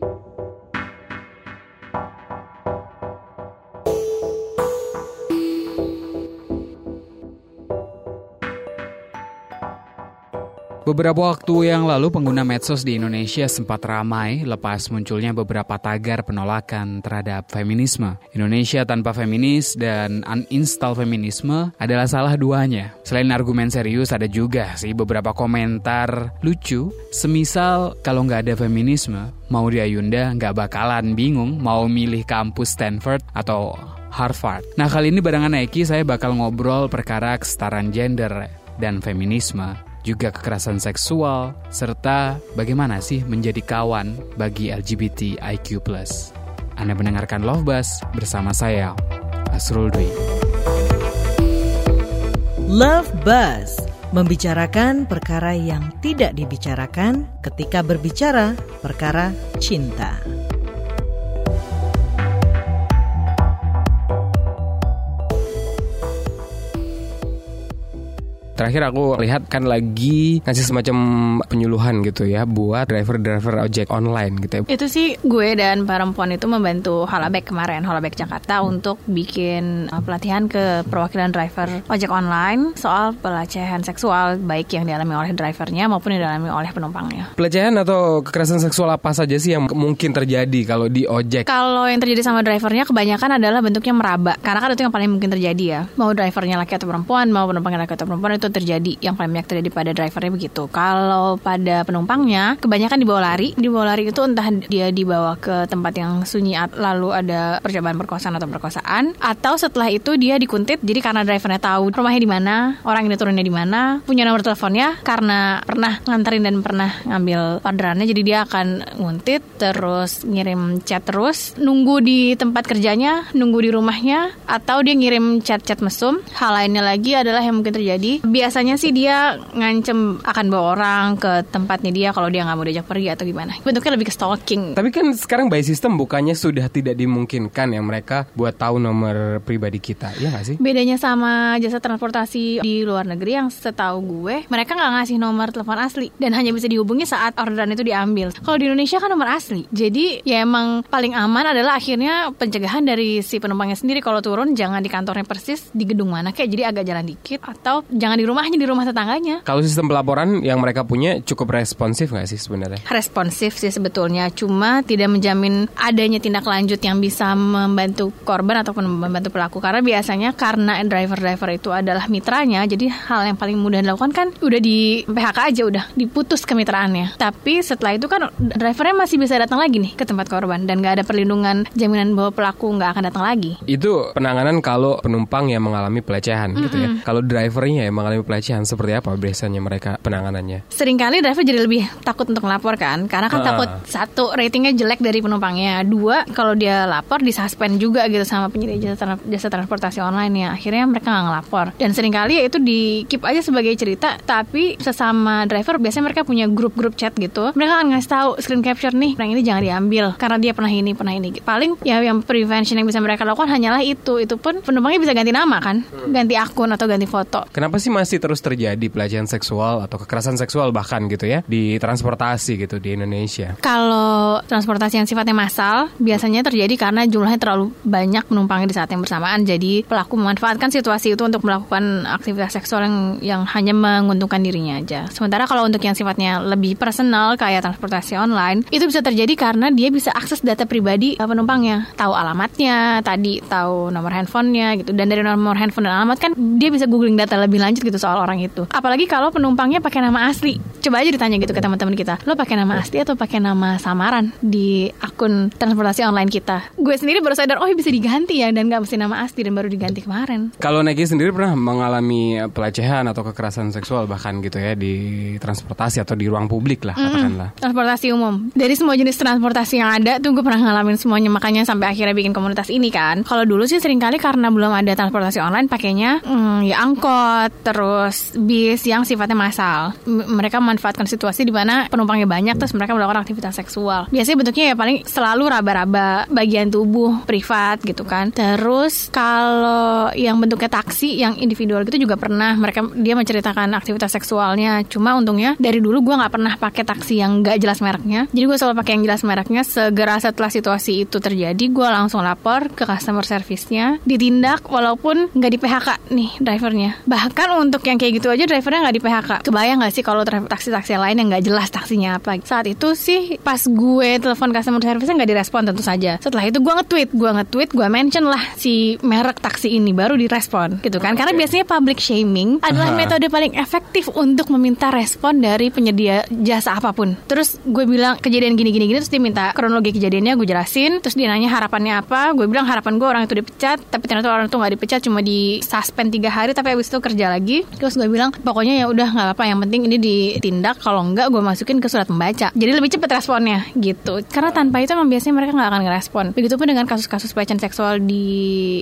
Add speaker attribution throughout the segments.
Speaker 1: Thank you. Beberapa waktu yang lalu pengguna medsos di Indonesia sempat ramai lepas munculnya beberapa tagar penolakan terhadap feminisme. Indonesia tanpa feminis dan uninstall feminisme adalah salah duanya. Selain argumen serius ada juga sih beberapa komentar lucu. Semisal kalau nggak ada feminisme, mau di Ayunda nggak bakalan bingung mau milih kampus Stanford atau Harvard. Nah kali ini barengan Eki saya bakal ngobrol perkara kesetaraan gender dan feminisme juga kekerasan seksual, serta bagaimana sih menjadi kawan bagi LGBTIQ+. Anda mendengarkan Love Bus bersama saya, Asrul Dwi.
Speaker 2: Love Bus membicarakan perkara yang tidak dibicarakan ketika berbicara perkara cinta.
Speaker 3: Terakhir aku lihat kan lagi ngasih semacam penyuluhan gitu ya buat driver-driver ojek online gitu ya.
Speaker 4: Itu sih gue dan perempuan itu membantu Halabek kemarin, Halabek Jakarta untuk bikin uh, pelatihan ke perwakilan driver ojek online soal pelecehan seksual baik yang dialami oleh drivernya maupun yang dialami oleh penumpangnya.
Speaker 3: Pelecehan atau kekerasan seksual apa saja sih yang mungkin terjadi kalau di ojek?
Speaker 4: Kalau yang terjadi sama drivernya kebanyakan adalah bentuknya meraba karena kan itu yang paling mungkin terjadi ya. Mau drivernya laki atau perempuan, mau penumpangnya laki atau perempuan itu terjadi yang paling banyak terjadi pada drivernya begitu. Kalau pada penumpangnya kebanyakan dibawa lari, dibawa lari itu entah dia dibawa ke tempat yang sunyi lalu ada percobaan perkosaan atau perkosaan atau setelah itu dia dikuntit jadi karena drivernya tahu rumahnya di mana, orang ini turunnya di mana, punya nomor teleponnya karena pernah nganterin dan pernah ngambil orderannya jadi dia akan nguntit terus ngirim chat terus nunggu di tempat kerjanya, nunggu di rumahnya atau dia ngirim chat-chat mesum. Hal lainnya lagi adalah yang mungkin terjadi biasanya sih dia ngancem akan bawa orang ke tempatnya dia kalau dia nggak mau diajak pergi atau gimana. Bentuknya lebih ke stalking.
Speaker 3: Tapi kan sekarang by system bukannya sudah tidak dimungkinkan ya mereka buat tahu nomor pribadi kita, ya nggak sih?
Speaker 4: Bedanya sama jasa transportasi di luar negeri yang setahu gue, mereka nggak ngasih nomor telepon asli dan hanya bisa dihubungi saat orderan itu diambil. Kalau di Indonesia kan nomor asli, jadi ya emang paling aman adalah akhirnya pencegahan dari si penumpangnya sendiri kalau turun jangan di kantornya persis di gedung mana kayak jadi agak jalan dikit atau jangan di rumahnya di rumah tetangganya.
Speaker 3: Kalau sistem pelaporan yang mereka punya cukup responsif nggak sih sebenarnya?
Speaker 4: Responsif sih sebetulnya, cuma tidak menjamin adanya tindak lanjut yang bisa membantu korban ataupun membantu pelaku karena biasanya karena driver-driver itu adalah mitranya, jadi hal yang paling mudah dilakukan kan udah di PHK aja udah diputus kemitraannya. Tapi setelah itu kan drivernya masih bisa datang lagi nih ke tempat korban dan nggak ada perlindungan jaminan bahwa pelaku nggak akan datang lagi.
Speaker 3: Itu penanganan kalau penumpang yang mengalami pelecehan mm -hmm. gitu ya. Kalau drivernya yang mengalami pelecehan seperti apa biasanya mereka penanganannya?
Speaker 4: Seringkali driver jadi lebih takut untuk melapor kan, karena kan uh. takut satu ratingnya jelek dari penumpangnya, dua kalau dia lapor disuspend juga gitu sama penyedia jasa, jasa transportasi online ya, akhirnya mereka nggak ngelapor. Dan sering kali ya itu di keep aja sebagai cerita, tapi sesama driver biasanya mereka punya grup-grup chat gitu, mereka akan ngasih tahu screen capture nih, yang ini jangan diambil karena dia pernah ini pernah ini. Paling ya yang prevention yang bisa mereka lakukan hanyalah itu, itu pun penumpangnya bisa ganti nama kan, hmm. ganti akun atau ganti foto.
Speaker 3: Kenapa sih masih terus terjadi pelecehan seksual atau kekerasan seksual bahkan gitu ya di transportasi gitu di Indonesia?
Speaker 4: Kalau transportasi yang sifatnya massal biasanya terjadi karena jumlahnya terlalu banyak penumpangnya di saat yang bersamaan. Jadi pelaku memanfaatkan situasi itu untuk melakukan aktivitas seksual yang yang hanya menguntungkan dirinya aja. Sementara kalau untuk yang sifatnya lebih personal kayak transportasi online itu bisa terjadi karena dia bisa akses data pribadi penumpangnya, tahu alamatnya, tadi tahu nomor handphonenya gitu. Dan dari nomor handphone dan alamat kan dia bisa googling data lebih lanjut gitu soal orang itu. Apalagi kalau penumpangnya pakai nama asli. Coba aja ditanya gitu ke teman-teman kita. Lo pakai nama asli atau pakai nama samaran di akun transportasi online kita? Gue sendiri baru sadar, oh bisa diganti ya dan gak mesti nama asli dan baru diganti kemarin.
Speaker 3: Kalau Neki sendiri pernah mengalami pelecehan atau kekerasan seksual bahkan gitu ya di transportasi atau di ruang publik lah katakanlah.
Speaker 4: Mm, transportasi umum. Dari semua jenis transportasi yang ada tuh gue pernah ngalamin semuanya makanya sampai akhirnya bikin komunitas ini kan. Kalau dulu sih sering kali karena belum ada transportasi online pakainya mm, ya angkot, terus terus bis yang sifatnya massal. M- mereka memanfaatkan situasi di mana penumpangnya banyak terus mereka melakukan aktivitas seksual. Biasanya bentuknya ya paling selalu raba-raba bagian tubuh privat gitu kan. Terus kalau yang bentuknya taksi yang individual gitu juga pernah mereka dia menceritakan aktivitas seksualnya. Cuma untungnya dari dulu gue nggak pernah pakai taksi yang nggak jelas mereknya. Jadi gue selalu pakai yang jelas mereknya. Segera setelah situasi itu terjadi, gue langsung lapor ke customer service-nya, ditindak walaupun nggak di PHK nih drivernya. Bahkan untuk yang kayak gitu aja drivernya nggak di PHK. Kebayang nggak sih kalau taksi-taksi lain yang nggak jelas taksinya apa? Saat itu sih pas gue telepon customer service-nya nggak direspon tentu saja. Setelah itu gue nge-tweet, gue nge-tweet, gue mention lah si merek taksi ini baru direspon gitu kan. Karena biasanya public shaming adalah
Speaker 3: Aha.
Speaker 4: metode paling efektif untuk meminta respon dari penyedia jasa apa pun. Terus gue bilang kejadian gini gini gini terus dia minta kronologi kejadiannya gue jelasin. Terus dia nanya harapannya apa. Gue bilang harapan gue orang itu dipecat, tapi ternyata orang itu nggak dipecat cuma di suspend tiga hari tapi abis itu kerja lagi. Terus gue bilang pokoknya ya udah nggak apa-apa yang penting ini ditindak kalau enggak gue masukin ke surat membaca. Jadi lebih cepet responnya gitu. Karena tanpa itu emang biasanya mereka nggak akan ngerespon. Begitupun dengan kasus-kasus pelecehan seksual di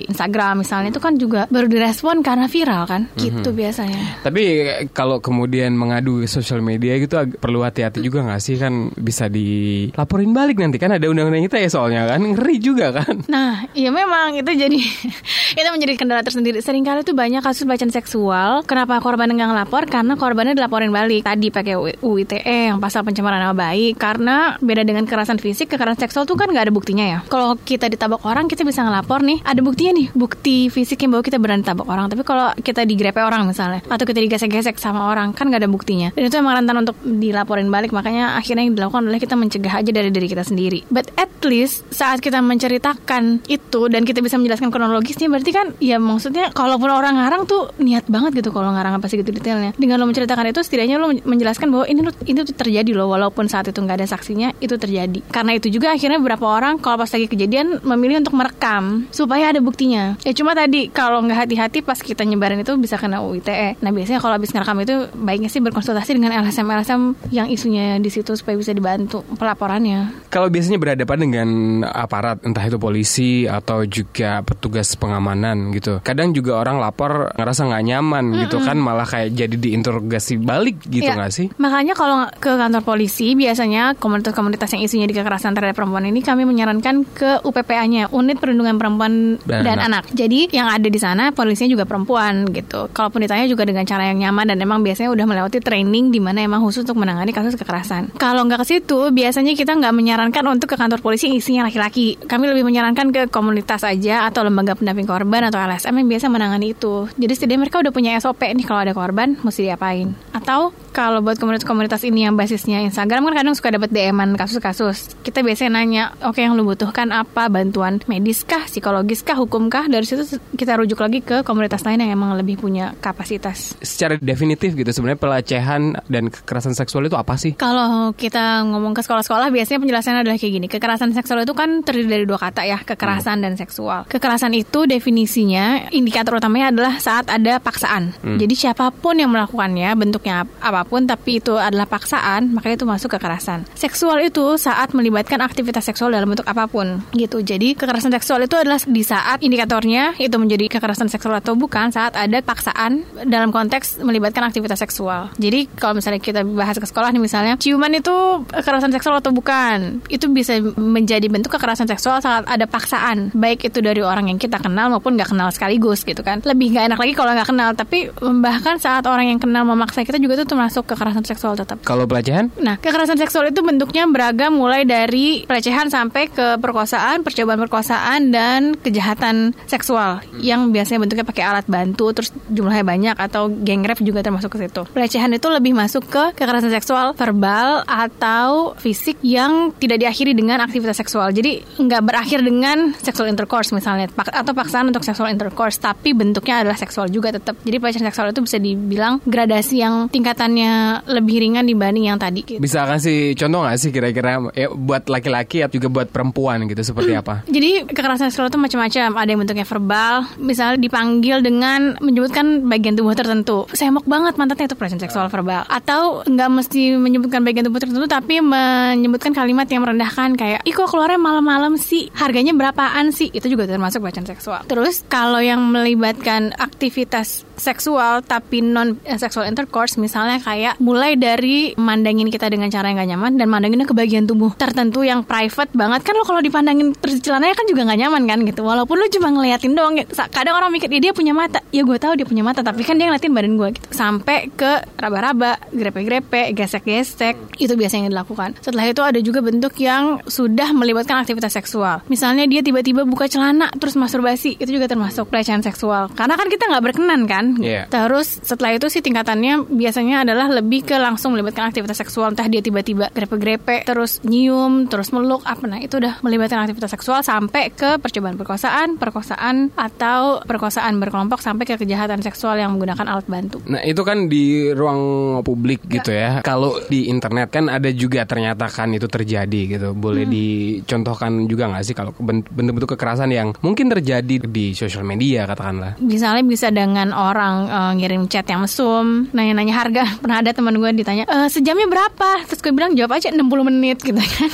Speaker 4: Instagram misalnya itu kan juga baru direspon karena viral kan. Gitu biasanya.
Speaker 3: Tapi kalau kemudian mengadu ke sosial media gitu perlu hati-hati juga nggak sih kan bisa dilaporin balik nanti kan ada undang-undang kita ya soalnya kan ngeri juga kan.
Speaker 4: Nah, iya memang itu jadi itu menjadi kendala tersendiri. Seringkali tuh banyak kasus pelecehan seksual. Kenapa korban nggak ngelapor? Karena korbannya dilaporin balik. Tadi pakai UITE yang pasal pencemaran nama baik. Karena beda dengan kekerasan fisik, kekerasan seksual tuh kan nggak ada buktinya ya. Kalau kita ditabok orang, kita bisa ngelapor nih. Ada buktinya nih, bukti fisik yang bahwa kita berani tabok orang. Tapi kalau kita digrepe orang misalnya, atau kita digesek-gesek sama orang, kan nggak ada buktinya. Dan itu emang rentan untuk dilaporin balik. Makanya akhirnya yang dilakukan adalah kita mencegah aja dari diri kita sendiri. But at least saat kita menceritakan itu dan kita bisa menjelaskan kronologisnya, berarti kan ya maksudnya kalaupun orang ngarang tuh niat banget gitu kalau ngarang apa sih gitu detailnya. Dengan lo menceritakan itu setidaknya lo menjelaskan bahwa ini ini tuh terjadi loh walaupun saat itu nggak ada saksinya itu terjadi. Karena itu juga akhirnya beberapa orang kalau pas lagi kejadian memilih untuk merekam supaya ada buktinya. Ya cuma tadi kalau nggak hati-hati pas kita nyebarin itu bisa kena UITE. Nah biasanya kalau habis ngerekam itu baiknya sih berkonsultasi dengan LSM-LSM yang isunya di situ supaya bisa dibantu pelaporannya.
Speaker 3: Kalau biasanya berhadapan dengan aparat entah itu polisi atau juga petugas pengamanan gitu. Kadang juga orang lapor ngerasa nggak nyaman gitu kan malah kayak jadi diinterogasi balik gitu
Speaker 4: Iya.
Speaker 3: nggak sih?
Speaker 4: Makanya kalau ke kantor polisi biasanya komunitas-komunitas yang isunya di kekerasan terhadap perempuan ini kami menyarankan ke UPPA-nya, Unit Perlindungan Perempuan
Speaker 3: Dan
Speaker 4: dan,
Speaker 3: Anak.
Speaker 4: anak. Jadi yang ada di sana polisinya juga perempuan gitu. Kalaupun ditanya juga dengan cara yang nyaman dan emang biasanya udah melewati training di mana emang khusus untuk menangani kasus kekerasan. Kalau nggak ke situ, biasanya kita nggak menyarankan untuk ke kantor polisi yang isinya laki-laki. Kami lebih menyarankan ke komunitas aja atau lembaga pendamping korban atau LSM yang biasa menangani itu. Jadi setidaknya mereka udah punya SOP nih kalau ada korban mesti diapain. Atau kalau buat komunitas-komunitas ini yang basisnya Instagram kan kadang suka dapat DM-an kasus-kasus. Kita biasanya nanya, oke yang lu butuhkan apa? Bantuan medis kah, psikologis kah, hukum kah? Dari situ kita rujuk lagi ke komunitas lain yang emang lebih punya kapasitas.
Speaker 3: Secara definitif gitu sebenarnya pelecehan dan kekerasan seksual itu apa sih?
Speaker 4: Kalau kita ngomong ke sekolah-sekolah biasanya penjelasannya adalah kayak gini. Kekerasan seksual itu kan terdiri dari dua kata ya, kekerasan dan seksual. Kekerasan itu definisinya indikator utamanya adalah saat ada paksaan. Jadi siapa pun yang melakukannya bentuknya ap- apa pun tapi itu adalah paksaan, maka itu masuk kekerasan. Seksual itu saat melibatkan aktivitas seksual dalam bentuk apa pun gitu. Jadi kekerasan seksual itu adalah di saat indikatornya itu menjadi kekerasan seksual atau bukan saat ada paksaan dalam konteks melibatkan aktivitas seksual. Jadi kalau misalnya kita bahas ke sekolah nih misalnya ciuman itu kekerasan seksual atau bukan itu bisa menjadi bentuk kekerasan seksual saat ada paksaan baik itu dari orang yang kita kenal maupun nggak kenal sekaligus gitu kan lebih nggak enak lagi kalau nggak kenal tapi bahkan saat orang yang kenal memaksa kita juga itu termasuk kekerasan seksual tetap
Speaker 3: Kalau pelecehan?
Speaker 4: Nah, kekerasan seksual itu bentuknya beragam mulai dari pelecehan sampai ke perkosaan, percobaan perkosaan dan kejahatan seksual yang biasanya bentuknya pakai alat bantu terus jumlahnya banyak atau gang rape juga termasuk ke situ. Pelecehan itu lebih masuk ke kekerasan seksual verbal atau fisik yang tidak diakhiri dengan aktivitas seksual. Jadi nggak berakhir dengan sexual intercourse misalnya atau paksaan untuk sexual intercourse tapi bentuknya adalah seksual juga tetap. Jadi pelecehan seksual itu bisa dibilang gradasi yang tingkatannya lebih ringan dibanding yang tadi. gitu.
Speaker 3: Bisa kasih contoh nggak sih kira-kira ya, buat laki-laki atau juga buat perempuan gitu seperti apa?
Speaker 4: Jadi kekerasan seksual itu macam-macam. Ada yang bentuknya verbal, misalnya dipanggil dengan menyebutkan bagian tubuh tertentu. Semok banget mantatnya itu pelecehan seksual verbal. Atau nggak mesti menyebutkan bagian tubuh tertentu, tapi menyebutkan kalimat yang merendahkan kayak, ih kok keluarnya malam-malam sih? Harganya berapaan sih? Itu juga termasuk pelecehan seksual. Terus kalau yang melibatkan aktivitas seksual tapi non eh, sexual intercourse misalnya kayak mulai dari mandangin kita dengan cara yang gak nyaman dan mandanginnya ke bagian tubuh tertentu yang private banget. Kan lo kalau dipandangin terus celananya kan juga nggak nyaman kan gitu. Walaupun lo cuma ngeliatin doang gitu. kadang orang mikir dia punya mata. Ya gue tahu dia punya mata tapi kan dia ngeliatin badan gue gitu. Sampai ke raba-raba grepe-grepe gesek-gesek. Itu biasanya yang dilakukan. Setelah itu ada juga bentuk yang sudah melibatkan aktivitas seksual. Misalnya dia tiba-tiba buka celana terus masturbasi. Itu juga termasuk pelecehan seksual. Karena kan kita nggak berkenan kan
Speaker 3: Iya.
Speaker 4: terus setelah itu sih tingkatannya biasanya adalah lebih ke langsung melibatkan aktivitas seksual entah dia tiba-tiba grepe-grepe terus nyium terus meluk apa nah itu udah melibatkan aktivitas seksual sampai ke percobaan perkosaan perkosaan atau perkosaan berkelompok sampai ke kejahatan seksual yang menggunakan alat bantu
Speaker 3: Nah itu kan di ruang publik gitu ya. Kalau di internet kan ada juga ternyata kan itu terjadi gitu. Boleh dicontohkan juga nggak sih kalau ben- bentuk-bentuk kekerasan yang mungkin terjadi di sosial media katakanlah.
Speaker 4: misalnya bisa dengan orang eh, ngirim chat yang mesum nanya-nanya harga. Pernah ada teman gue ditanya "Eh, sejamnya berapa? Terus gue bilang jawab aja 60 menit gitu kan.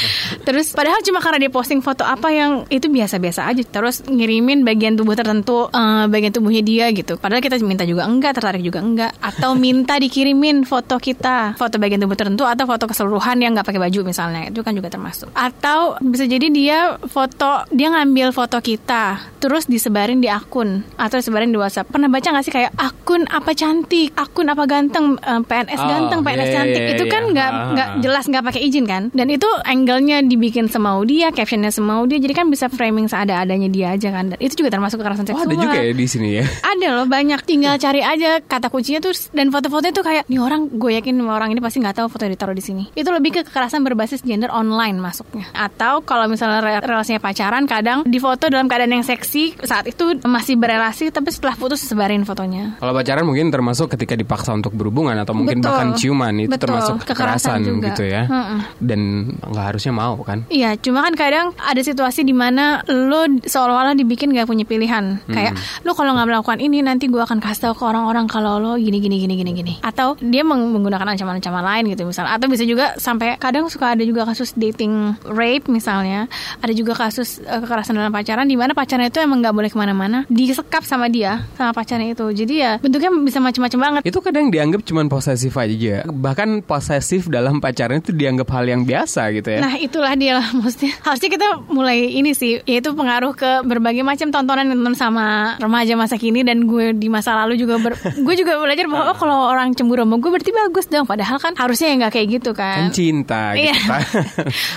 Speaker 4: Terus padahal cuma karena dia posting foto apa yang itu biasa-biasa aja. Terus ngirimin bagian tubuh tertentu eh, bagian tubuhnya dia gitu. Padahal kita minta juga enggak tertarik juga enggak. Atau minta dikirimin foto kita. Foto bagian tubuh tertentu atau foto keseluruhan yang nggak pakai baju misalnya. Itu kan juga termasuk. Atau bisa jadi dia foto dia ngambil foto kita terus disebarin di akun atau disebarin di WhatsApp. Pernah baca nggak sih kayak akun apa cantik akun apa ganteng eh, PNS
Speaker 3: Oh,
Speaker 4: ganteng PNS
Speaker 3: iya,
Speaker 4: cantik
Speaker 3: iya,
Speaker 4: itu
Speaker 3: iya.
Speaker 4: kan nggak
Speaker 3: Ah,
Speaker 4: nggak
Speaker 3: ah.
Speaker 4: jelas nggak pakai izin kan dan itu angle-nya dibikin semau dia captionnya semau dia jadi kan bisa framing seada-adanya dia aja kan dan itu juga termasuk kekerasan
Speaker 3: Oh
Speaker 4: seksual
Speaker 3: ada juga ya di sini ya.
Speaker 4: ada loh banyak tinggal cari aja kata kuncinya tuh dan foto-fotonya tuh kayak nih orang gue yakin orang ini pasti nggak tahu foto ditaruh di sini itu lebih ke kekerasan berbasis gender online masuknya atau kalau misalnya re- relasinya pacaran kadang difoto dalam keadaan yang seksi saat itu masih berelasi tapi setelah putus sebarin fotonya
Speaker 3: Kalau pacaran mungkin termasuk ketika dipaksa untuk berhubungan atau mungkin
Speaker 4: Betul.
Speaker 3: bahkan ciuman itu
Speaker 4: Betul.
Speaker 3: termasuk
Speaker 4: Kekerasan
Speaker 3: kekerasan
Speaker 4: juga.
Speaker 3: gitu ya.
Speaker 4: Mm-mm.
Speaker 3: Dan nggak harusnya mau kan.
Speaker 4: Iya, cuma kan kadang ada situasi di mana lo seolah-olah dibikin gak punya pilihan. Kayak lo kalau nggak melakukan ini nanti gue akan kasih tahu ke orang-orang kalau lo gini gini gini gini gini. Atau dia meng- menggunakan ancaman-ancaman lain gitu misalnya. Atau bisa juga sampai kadang suka ada juga kasus dating rape misalnya. Ada juga kasus eh, kekerasan dalam pacaran di mana pacarnya itu emang nggak boleh ke mana-mana, disekap sama dia sama pacarnya itu. Jadi ya bentuknya bisa macam-macam banget.
Speaker 3: Itu kadang dianggap cuman posesif aja. Bahkan posesif dalam pacaran itu dianggap hal yang biasa gitu ya.
Speaker 4: Nah itulah dia lah maksudnya Harusnya kita mulai ini sih Yaitu pengaruh ke berbagai macam tontonan yang ditonton sama remaja masa kini Dan gue di masa lalu juga ber, Gue juga belajar bahwa oh, kalau orang cemburu sama gue berarti bagus dong Padahal kan harusnya ya nggak kayak gitu
Speaker 3: kan
Speaker 4: kan
Speaker 3: cinta gitu
Speaker 4: Iya.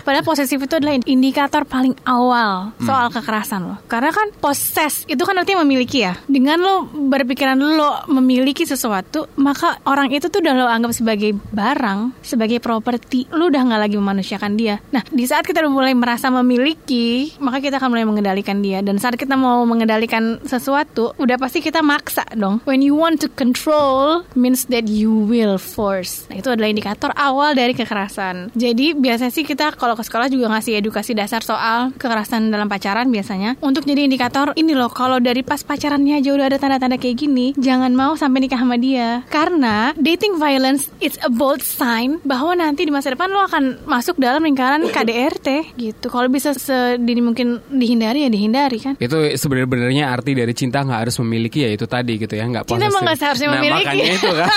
Speaker 4: Padahal posesif itu adalah indikator paling awal soal kekerasan loh. Karena kan poses itu kan artinya memiliki ya. Dengan lo berpikiran lo memiliki sesuatu, maka orang itu tuh udah lo anggap sebagai barang, sebagai properti. Lo udah nggak lagi memanusiakan dia. Nah, di saat kita mulai merasa memiliki, maka kita akan mulai mengendalikan dia. Dan saat kita mau mengendalikan sesuatu, udah pasti kita maksa dong. When you want to control, means that you will force. Nah, itu adalah indikator awal dari kekerasan. Jadi biasanya sih kita kalau ke sekolah juga ngasih edukasi dasar soal kekerasan dalam pacaran biasanya untuk jadi indikator ini loh kalau dari pas pacarannya aja udah ada tanda-tanda kayak gini, jangan mau sampai nikah sama dia. Karena dating violence it's a bold sign bahwa nanti di masa depan lo akan masuk dalam lingkaran KDRT gitu. Kalau bisa sedini mungkin dihindari ya dihindari kan.
Speaker 3: Itu sebenarnya arti dari cinta nggak harus memiliki ya itu tadi gitu ya nggak
Speaker 4: Cinta emang nggak seharusnya
Speaker 3: nah,
Speaker 4: memiliki.
Speaker 3: makanya itu kan.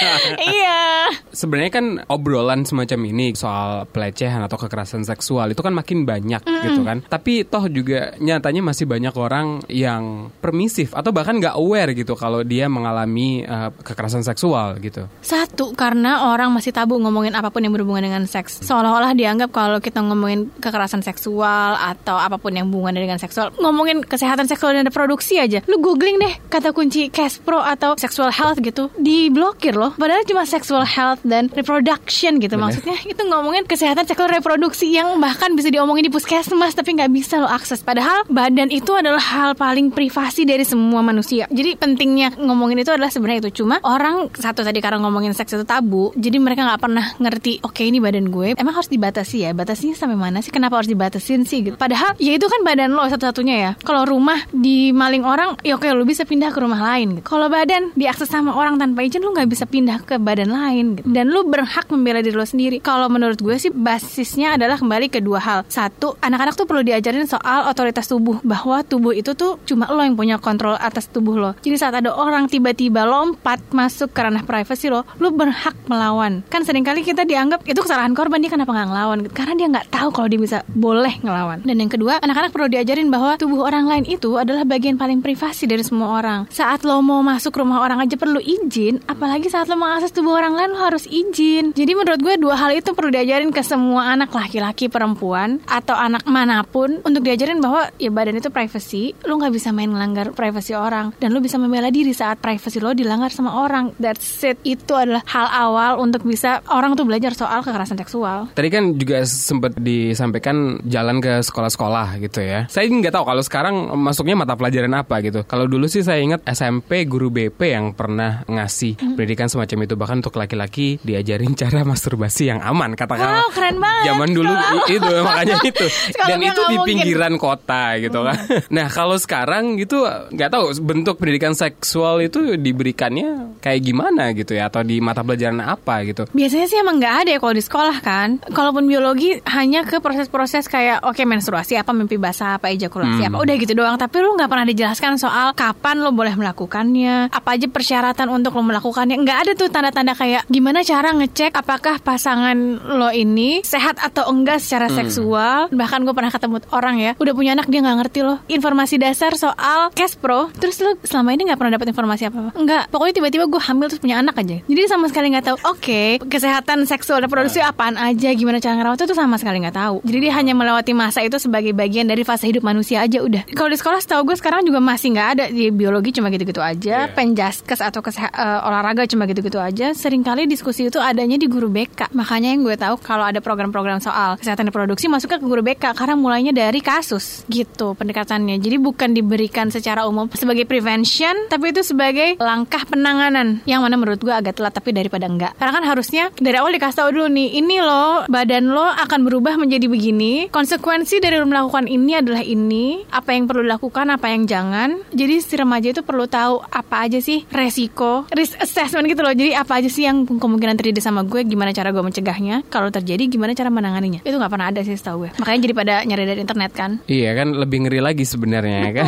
Speaker 4: iya.
Speaker 3: Sebenarnya kan obrolan semacam ini soal pelecehan atau kekerasan seksual itu kan makin banyak gitu kan. Tapi toh juga nyatanya masih banyak orang yang permisif atau bahkan nggak aware gitu kalau dia mengalami eh, kekerasan seksual gitu.
Speaker 4: Satu, karena orang masih tabu ngomongin apa pun yang berhubungan dengan seks. Seolah-olah dianggap kalau kita ngomongin kekerasan seksual atau apa pun yang berhubungan dengan seksual, ngomongin kesehatan seksual dan reproduksi aja. Lu googling deh kata kunci Caspro atau sexual health gitu, diblokir loh. Padahal cuma sexual health dan reproduction gitu maksudnya. Itu ngomongin kesehatan seksual reproduksi yang bahkan bisa diomongin di puskesmas tapi nggak bisa lo akses. Padahal badan itu adalah hal paling privasi dari semua manusia. Jadi pentingnya ngomongin itu adalah sebenarnya itu cuma orang satu tadi karena ngomongin seks itu tabu, jadi mereka nggak pernah ngerti. Oke ini badan gue, emang harus dibatasi ya? Batasinya sampai mana sih? Kenapa harus dibatasin sih? Gitu. Padahal ya itu kan badan lo satu-satunya ya. Kalau rumah di maling orang, ya oke lo bisa pindah ke rumah lain. Gitu. Kalau badan diakses sama orang tanpa izin, lo nggak bisa pindah ke badan lain. Gitu. Dan lo berhak membela diri lo sendiri. Kalau menurut gue sih basisnya adalah kembali ke dua hal. Satu, anak-anak tuh perlu diajarin soal otoritas tubuh bahwa tubuh itu tuh cuma lo yang punya kontrol atas tubuh lo. Jadi saat ada orang tiba-tiba lompat masuk ke ranah privasi lo, lo berhak melawan. Kan sering kali kita dianggap itu kesalahan korban dia kenapa nggak ngelawan? Karena dia nggak tahu kalau dia bisa boleh ngelawan. Dan yang kedua, anak-anak perlu diajarin bahwa tubuh orang lain itu adalah bagian paling privasi dari semua orang. Saat lo mau masuk rumah orang aja perlu izin, apalagi saat lo mengakses tubuh orang lain lo harus izin. Jadi menurut gue dua hal itu perlu diajarin ke semua anak laki-laki, perempuan atau anak mana pun untuk diajarin bahwa ya badan itu privacy, lo nggak bisa main melanggar privasi orang dan lo bisa membela diri saat privasi lo dilanggar sama orang. That's it. Itu adalah hal awal untuk bisa orang tuh belajar soal kekerasan seksual.
Speaker 3: Tadi kan juga sempat disampaikan jalan ke sekolah-sekolah gitu ya. Saya nggak tahu kalau sekarang masuknya mata pelajaran apa gitu. Kalau dulu sih saya ingat SMP guru BP yang pernah ngasih
Speaker 4: Hmm.
Speaker 3: pendidikan semacam itu bahkan untuk laki-laki diajarin cara masturbasi yang aman katakanlah.
Speaker 4: Wow, keren banget.
Speaker 3: Zaman dulu
Speaker 4: Sekolah.
Speaker 3: i- itu makanya itu. Dan itu di
Speaker 4: mungkin.
Speaker 3: pinggiran kota gitu kan. Nah, kalau sekarang gitu nggak tahu bentuk pendidikan seksual itu diberikannya kayak gimana gitu ya atau di mata pelajaran apa gitu.
Speaker 4: Biasanya sih emang nggak ada ya kalau di sekolah kan. Kalaupun biologi hanya ke proses-proses kayak oke menstruasi apa, mimpi basah apa, ejakulasi apa, udah gitu doang. Tapi lu nggak pernah dijelaskan soal kapan lo boleh melakukannya, apa aja persyaratan untuk lo melakukannya. Nggak ada tuh tanda-tanda kayak gimana cara ngecek apakah pasangan lo ini sehat atau enggak secara seksual. Bahkan gue pernah ketemu orang ya, udah punya anak dia nggak ngerti loh informasi dasar soal cash pro. Terus lo selama ini nggak pernah dapat informasi apa apa? Enggak. Pokoknya tiba-tiba gue hamil terus punya anak aja. Jadi sama sekali nggak tahu. Oke, kesehatan seksual dan reproduksi apaan aja, gimana cara ngerawat itu sama sekali nggak tahu. Jadi dia hanya melewati masa itu sebagai bagian dari fase hidup manusia aja udah. Kalau di sekolah setahu gue sekarang juga masih nggak ada di biologi cuma gitu-gitu aja, penjaskes atau keseha- eh, olahraga cuma gitu-gitu aja. Seringkali diskusi itu adanya di guru BK. Makanya yang gue tahu kalau ada program-program soal kesehatan reproduksi masuknya ke guru BK karena mulainya dari kasus gitu pendekatannya. Jadi bukan diberikan secara umum sebagai prevention, tapi itu sebagai langkah penanganan yang mana menurut gue agak telat tapi daripada enggak. Karena kan harusnya dari awal dikasih tahu dulu nih, ini loh badan lo akan berubah menjadi begini. Konsekuensi dari lo melakukan ini adalah ini, apa yang perlu dilakukan, apa yang jangan. Jadi si remaja itu perlu tahu apa aja sih resiko, risk assessment gitu loh. Jadi apa aja sih yang kemungkinan terjadi sama gue, gimana cara gue mencegahnya, kalau terjadi gimana cara menanganinya. Itu nggak pernah ada sih setahu gue. Makanya jadi pada nyari dari internet kan.
Speaker 3: Iya kan lebih ngeri lagi sebenarnya ya kan.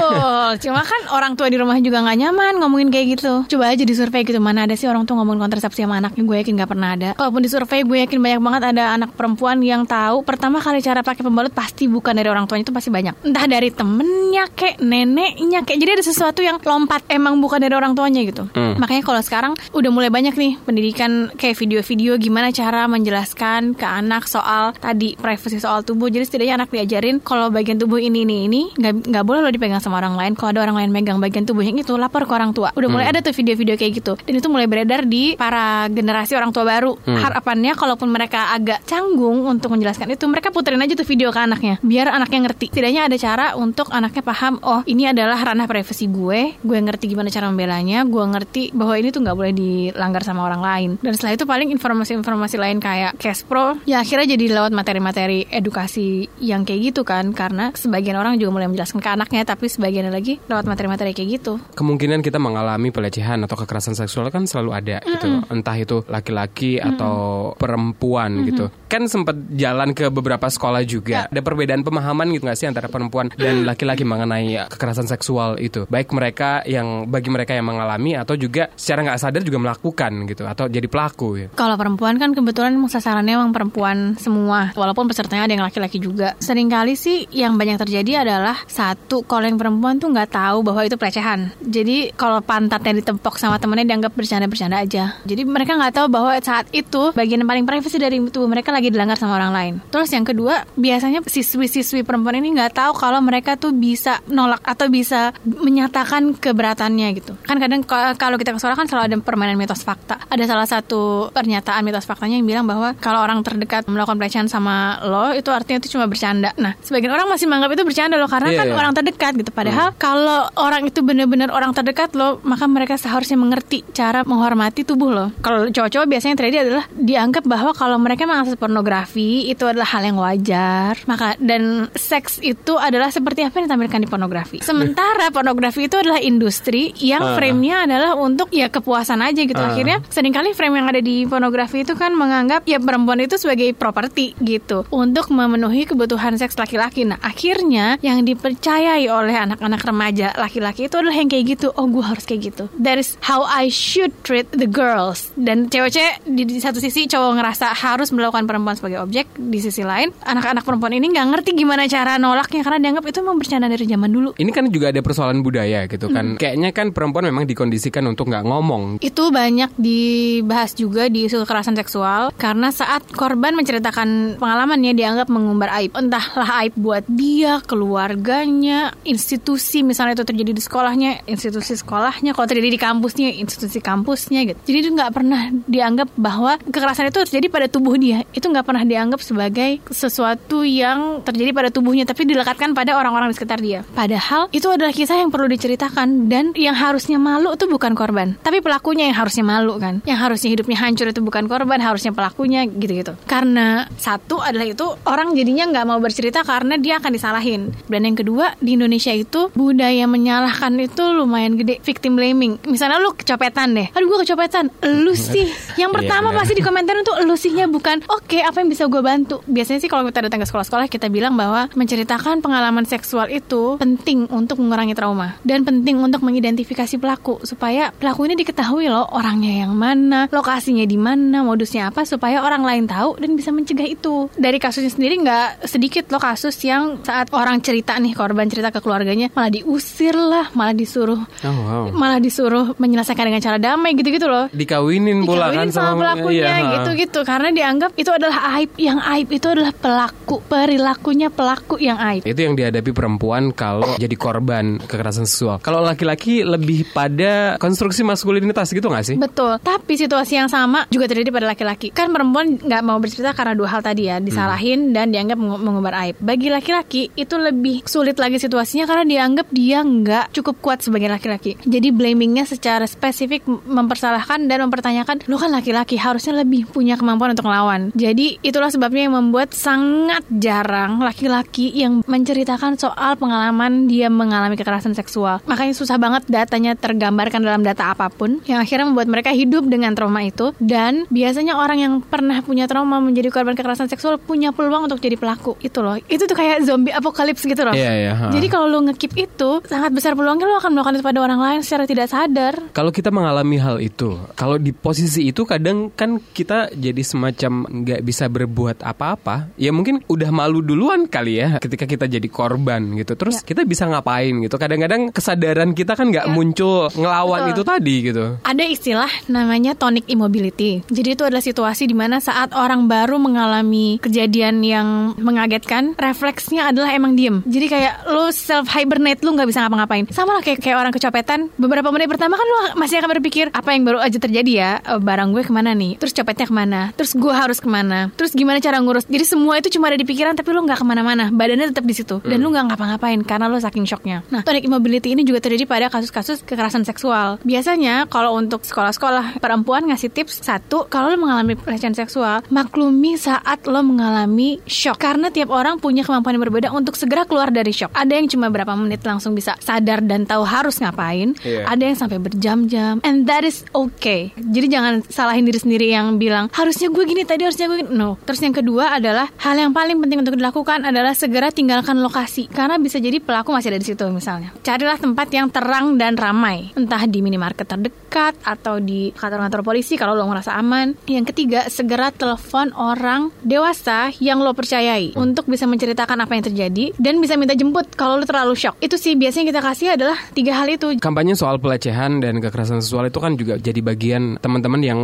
Speaker 4: Cuma kan orang tua di rumah juga nggak nyaman ngomongin kayak gitu. Coba aja di survei gitu, mana ada sih orang tua ngomongin kontrasepsi sama anaknya? Gue yakin nggak pernah ada. Kalaupun di survei, gue yakin banyak banget ada anak perempuan yang tahu pertama kali cara pakai pembalut pasti bukan dari orang tuanya itu pasti banyak. Entah dari temennya, kek neneknya, kayak jadi ada sesuatu yang lompat emang bukan dari orang tuanya gitu. Makanya kalau sekarang udah mulai banyak nih pendidikan kayak video-video gimana cara menjelaskan ke anak soal tadi privasi soal tubuh. Jadi setidaknya anak diajarin kalau bagian tubuh ini ini ini nggak nggak boleh lo dipegang sama orang lain. Kalau ada orang lain megang bagian tubuh yang itu lapor ke orang tua. Udah mulai ada tuh video-video kayak gitu. Dan itu mulai beredar di para generasi orang tua baru. Harapannya kalaupun mereka agak canggung untuk menjelaskan itu, mereka puterin aja tuh video ke anaknya biar anaknya ngerti. Setidaknya ada cara untuk anaknya paham, oh ini adalah ranah privasi gue, gue ngerti gimana cara membelanya, gue ngerti bahwa ini tuh nggak boleh dilanggar sama orang lain. Dan setelah itu paling informasi-informasi lain kayak cash pro, ya akhirnya jadi lewat materi-materi edukasi yang kayak gitu kan, karena sebagian orang juga mulai menjelaskan ke anaknya, tapi sebagian lagi lewat materi-materi kayak gitu.
Speaker 3: Kemungkinan kita mengalami pelecehan atau kekerasan seksual kan selalu ada gitu. Entah itu laki-laki atau perempuan gitu. Kan sempat jalan ke beberapa sekolah juga. Ada perbedaan pemahaman gitu nggak sih antara perempuan dan laki-laki mengenai kekerasan seksual itu. Baik mereka yang bagi mereka yang mengalami atau juga secara nggak sadar juga melakukan gitu atau jadi pelaku ya.
Speaker 4: Kalau perempuan kan kebetulan sasarannya emang perempuan semua, walaupun pesertanya ada yang laki-laki juga. Seringkali sih yang banyak terjadi adalah satu, kalau yang perempuan tuh nggak tahu bahwa itu pelecehan. Jadi kalau pantatnya ditempok sama temennya dianggap bercanda-bercanda aja. Jadi mereka nggak tahu bahwa saat itu bagian yang paling privasi dari tubuh mereka lagi dilanggar sama orang lain. Terus yang kedua, biasanya siswi-siswi perempuan ini nggak tahu kalau mereka tuh bisa nolak atau bisa menyatakan keberatannya gitu. Kan kadang ka- kalau kita ke sekolah kan selalu ada permainan mitos fakta. Ada salah satu pernyataan mitos faktanya yang bilang bahwa kalau orang terdekat melakukan pelecehan sama lo itu artinya itu cuma bercanda. Nah, sebagian orang masih menganggap itu bercanda loh karena
Speaker 3: Iya,
Speaker 4: kan
Speaker 3: iya.
Speaker 4: orang terdekat gitu. Padahal kalau orang itu benar-benar orang terdekat lo, maka mereka seharusnya mengerti cara menghormati tubuh lo. Kalau cowok-cowok biasanya yang terjadi adalah dianggap bahwa kalau mereka mengakses pornografi itu adalah hal yang wajar. Maka dan seks itu adalah seperti apa yang ditampilkan di pornografi. Sementara pornografi itu adalah industri yang
Speaker 3: Ah.
Speaker 4: frame-nya adalah untuk ya kepuasan aja gitu. Akhirnya sering kali frame yang ada di pornografi itu kan menganggap ya perempuan itu sebagai properti gitu untuk memenuhi kebutuhan seks laki-laki. Nah, akhirnya yang dipercayai oleh anak-anak remaja laki-laki itu adalah yang kayak kayak gitu, oh gue harus kayak gitu. That is how I should treat the girls. Dan cewek-cewek di, di satu sisi cowok ngerasa harus melakukan perempuan sebagai objek, di sisi lain anak-anak perempuan ini nggak ngerti gimana cara nolaknya karena dianggap itu memang bercanda dari zaman dulu.
Speaker 3: Ini kan juga ada persoalan budaya gitu kan. Kayaknya kan perempuan memang dikondisikan untuk nggak ngomong.
Speaker 4: Itu banyak dibahas juga di isu kekerasan seksual karena saat korban menceritakan pengalamannya dianggap mengumbar aib. Entahlah aib buat dia, keluarganya, institusi misalnya itu terjadi di sekolahnya, institusi sekolahnya, kalau terjadi di kampusnya, institusi kampusnya gitu. Jadi itu nggak pernah dianggap bahwa kekerasan itu terjadi pada tubuh dia. Itu nggak pernah dianggap sebagai sesuatu yang terjadi pada tubuhnya, tapi dilekatkan pada orang-orang di sekitar dia. Padahal itu adalah kisah yang perlu diceritakan dan yang harusnya malu itu bukan korban, tapi pelakunya yang harusnya malu kan. Yang harusnya hidupnya hancur itu bukan korban, harusnya pelakunya gitu-gitu. Karena satu adalah itu orang jadinya nggak mau bercerita karena dia akan disalahin. Dan yang kedua di Indonesia itu budaya menyalahkan itu lumayan gede, victim blaming. Misalnya lu kecopetan deh, aduh gue kecopetan, lu sih. Yang
Speaker 3: Iya,
Speaker 4: pertama pasti di komentar tuh lu sihnya bukan oke apa yang bisa gue bantu. Biasanya sih kalau kita datang ke sekolah-sekolah kita bilang bahwa menceritakan pengalaman seksual itu penting untuk mengurangi trauma dan penting untuk mengidentifikasi pelaku supaya pelaku ini diketahui loh orangnya yang mana, lokasinya di mana, modusnya apa supaya orang lain tahu dan bisa mencegah itu. Dari kasusnya sendiri nggak sedikit loh kasus yang saat orang cerita nih korban cerita ke keluarganya malah diusir lah, malah disuruh
Speaker 3: Oh wow.
Speaker 4: malah disuruh menyelesaikan dengan cara damai gitu-gitu loh
Speaker 3: Dikawinin pula kan
Speaker 4: dikawinin sama pelakunya
Speaker 3: iya.
Speaker 4: gitu-gitu karena dianggap itu adalah aib yang aib itu adalah pelaku perilakunya pelaku yang aib
Speaker 3: Itu yang dihadapi perempuan kalau jadi korban kekerasan seksual. Kalau laki-laki lebih pada konstruksi maskulinitas gitu nggak sih?
Speaker 4: Betul, tapi situasi yang sama juga terjadi pada laki-laki. Kan perempuan nggak mau bercerita karena dua hal tadi ya, disalahin dan dianggap meng- mengumbar aib. Bagi laki-laki itu lebih sulit lagi situasinya karena dianggap dia nggak cukup kuat sebagai laki-laki. Jadi blamingnya secara spesifik mempersalahkan dan mempertanyakan, lo kan laki-laki harusnya lebih punya kemampuan untuk melawan. Jadi itulah sebabnya yang membuat sangat jarang laki-laki yang menceritakan soal pengalaman dia mengalami kekerasan seksual. Makanya susah banget datanya tergambarkan dalam data apa pun yang akhirnya membuat mereka hidup dengan trauma itu dan biasanya orang yang pernah punya trauma menjadi korban kekerasan seksual punya peluang untuk jadi pelaku. Itu loh. Itu tuh kayak zombie apokalips gitu loh.
Speaker 3: Iya, iya, ha.
Speaker 4: Jadi kalau lo ngekip itu sangat besar peluangnya lo akan melakukan itu pada orang lain secara tidak sadar.
Speaker 3: Kalau kita mengalami hal itu, kalau di posisi itu kadang kan kita jadi semacam nggak bisa berbuat apa-apa. Ya mungkin udah malu duluan kali ya ketika kita jadi korban gitu. Terus kita bisa ngapain gitu. Kadang-kadang kesadaran kita kan nggak muncul ngelawan
Speaker 4: Betul.
Speaker 3: itu tadi gitu.
Speaker 4: Ada istilah namanya tonic immobility. Jadi itu adalah situasi di mana saat orang baru mengalami kejadian yang mengagetkan, refleksnya adalah emang diem. Jadi kayak lo self hibernate lo nggak bisa ngapa-ngapain. Sama lah kayak kayak orang kecopetan. Beberapa menit pertama kan lo masih akan berpikir apa yang baru aja terjadi ya, Eh, barang gue ke mana nih, terus copetnya ke mana, terus gue harus ke mana, terus gimana cara ngurus. Jadi semua itu cuma ada di pikiran tapi lo nggak ke mana-mana, badannya tetap di situ dan lo nggak ngapa-ngapain karena lo saking shocknya. Nah, tonic immobility ini juga terjadi pada kasus-kasus kekerasan seksual. Biasanya kalau untuk sekolah-sekolah perempuan ngasih tips satu, kalau lo mengalami pelecehan seksual, maklumi saat lo mengalami shock karena tiap orang punya kemampuan yang berbeda untuk segera keluar dari shock. Ada yang cuma berapa menit langsung bisa sadar dan tahu harus ngapain,
Speaker 3: Iya.
Speaker 4: ada yang sampai berjam-jam, and that is okay. Jadi jangan salahin diri sendiri yang bilang harusnya gue gini tadi harusnya gue gini. No. Terus yang kedua adalah hal yang paling penting untuk dilakukan adalah segera tinggalkan lokasi karena bisa jadi pelaku masih ada di situ misalnya. Carilah tempat yang terang dan ramai, entah di minimarket terdekat atau di kantor-kantor polisi kalau lo ngerasa aman. Yang ketiga, segera telepon orang dewasa yang lo percayai untuk bisa menceritakan apa yang terjadi dan bisa minta jemput kalau lo terlalu shock. Itu sih biasanya kita kasih adalah tiga hal itu.
Speaker 3: Kampanye soal pelecehan dan kekerasan seksual itu kan juga jadi bagian teman-teman yang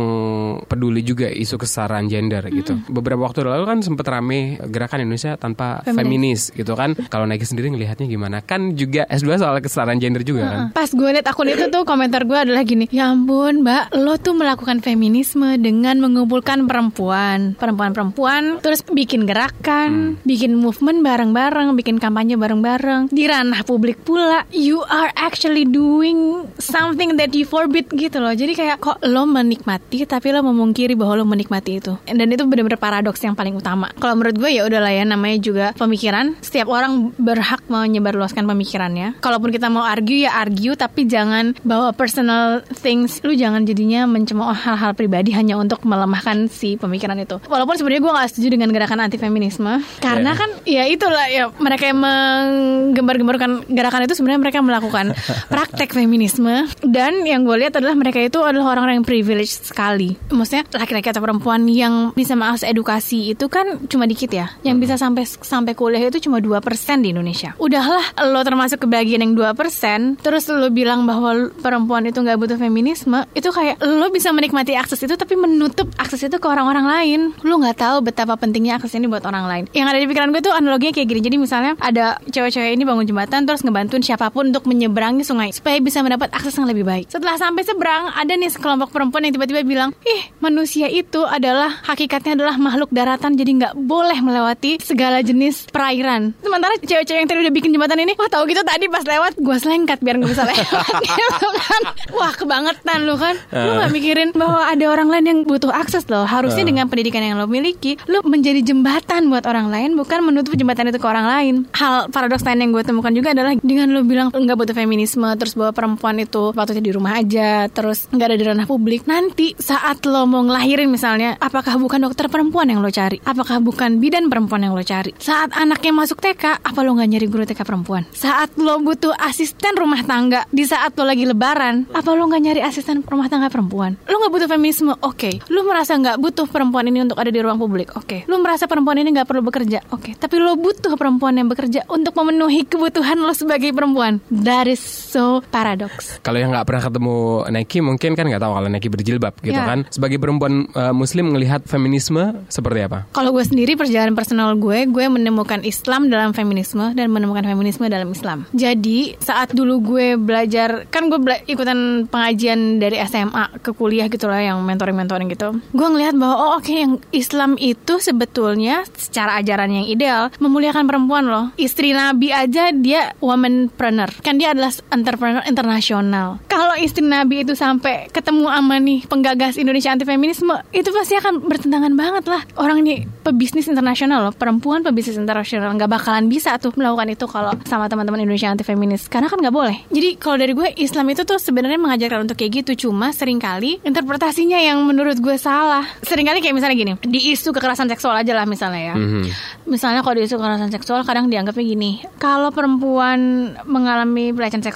Speaker 3: peduli juga isu kesetaraan gender gitu. Beberapa waktu lalu kan sempat rame gerakan Indonesia tanpa feminis, gitu kan. Kalau Nike sendiri ngelihatnya gimana? Kan juga S2 soal kesetaraan gender juga kan.
Speaker 4: Pas gue liat akun itu tuh komentar gue adalah gini Ya ampun mbak lo tuh melakukan feminisme dengan mengumpulkan perempuan Perempuan-perempuan Terus bikin gerakan Bikin movement bareng-bareng Bikin kampanye bareng-bareng Di ranah publik pula You are actually doing something that you forbid gitu loh. Jadi kayak kok lo menikmati Tapi lo memungkiri bahwa lo menikmati itu. Dan itu bener-bener paradoks yang paling utama. Kalau menurut gue ya udahlah ya namanya juga pemikiran. Setiap orang berhak menyebarluaskan pemikirannya. Kalaupun kita mau argue ya argue Tapi jangan bawa personal things. Lu jangan jadinya mencemooh hal-hal pribadi Hanya untuk melemahkan si pemikiran itu. Walaupun sebenarnya gue gak setuju dengan gerakan anti feminisme Karena
Speaker 3: Yeah.
Speaker 4: kan ya itulah ya Mereka yang menggembar-gemborkan gerakan itu sebenarnya mereka melakukan praktek feminisme dan yang gue lihat adalah mereka itu adalah orang-orang yang privilege sekali. Maksudnya laki-laki atau perempuan yang bisa mengakses edukasi itu kan cuma dikit ya. Yang bisa sampai sampai kuliah itu cuma 2% di Indonesia. Udahlah lo termasuk ke bagian yang 2%, terus lo bilang bahwa perempuan itu nggak butuh feminisme, itu kayak lo bisa menikmati akses itu tapi menutup akses itu ke orang-orang lain. Lo nggak tahu betapa pentingnya akses ini buat orang lain. Yang ada di pikiran gue tuh analoginya kayak gini. Jadi misalnya ada cewek-cewek ini bangun jembatan terus ngebantuin siapa pun untuk menyeberangi sungai supaya bisa mendapat akses yang lebih baik. Setelah sampai seberang, ada nih sekelompok perempuan yang tiba-tiba bilang, ih manusia itu adalah hakikatnya adalah makhluk daratan jadi nggak boleh melewati segala jenis perairan. Sementara cewek-cewek yang tadi udah bikin jembatan ini, wah tahu gitu tadi pas lewat gue selengkat biar nggak bisa lewat. gitu kan. Wah kebangetan lu kan. Lu nggak mikirin bahwa ada orang lain yang butuh akses loh. Harusnya dengan pendidikan yang lo miliki, lu menjadi jembatan buat orang lain bukan menutup jembatan itu ke orang lain. Hal paradoks lain yang gue temukan juga adalah dengan lo bilang nggak butuh feminisme, terus bahwa perempuan itu patutnya di rumah aja, terus nggak ada di ranah publik. Nanti saat lo mau ngelahirin misalnya, apakah bukan dokter perempuan yang lo cari? Apakah bukan bidan perempuan yang lo cari? Saat anaknya masuk TK, apa lo nggak nyari guru TK perempuan? Saat lo butuh asisten rumah tangga, di saat lo lagi lebaran, apa lo nggak nyari asisten rumah tangga perempuan? Lo nggak butuh feminisme, oke. Lo merasa nggak butuh perempuan ini untuk ada di ruang publik, oke. Lo merasa perempuan ini nggak perlu bekerja, oke. Tapi lo butuh perempuan yang bekerja untuk memenuhi kebutuhan lo sebagai perempuan. That is so paradox.
Speaker 3: Kalau yang nggak pernah ketemu Neki mungkin kan nggak tahu kalau Neki berjilbab gitu
Speaker 4: Ya.
Speaker 3: kan. Sebagai perempuan uh, Muslim ngelihat feminisme seperti apa?
Speaker 4: Kalau gue sendiri perjalanan personal gue, gue menemukan Islam dalam feminisme dan menemukan feminisme dalam Islam. Jadi saat dulu gue belajar, kan gue bela- ikutan pengajian dari SMA ke kuliah gitu lah, yang mentoring-mentoring gitu. Gue ngelihat bahwa oh oke yang Islam itu sebetulnya secara ajaran yang ideal memuliakan perempuan loh. Istri Nabi aja dia womanpreneur, kan dia adalah entrepreneur internasional. Kalau istri Nabi itu sampai ketemu sama nih penggagas Indonesia anti feminisme, itu pasti akan bertentangan banget lah. Orang ini pebisnis internasional loh, perempuan pebisnis internasional nggak bakalan bisa tuh melakukan itu kalau sama teman-teman Indonesia anti feminis, karena kan nggak boleh. Jadi kalau dari gue Islam itu tuh sebenarnya mengajarkan untuk kayak gitu, cuma sering kali interpretasinya yang menurut gue salah. Seringkali kayak misalnya gini, di isu kekerasan seksual aja lah misalnya ya.
Speaker 3: Mhm.
Speaker 4: Misalnya kalau di isu kekerasan seksual kadang dianggapnya gini, kalau perempuan mengalami pelecehan seksual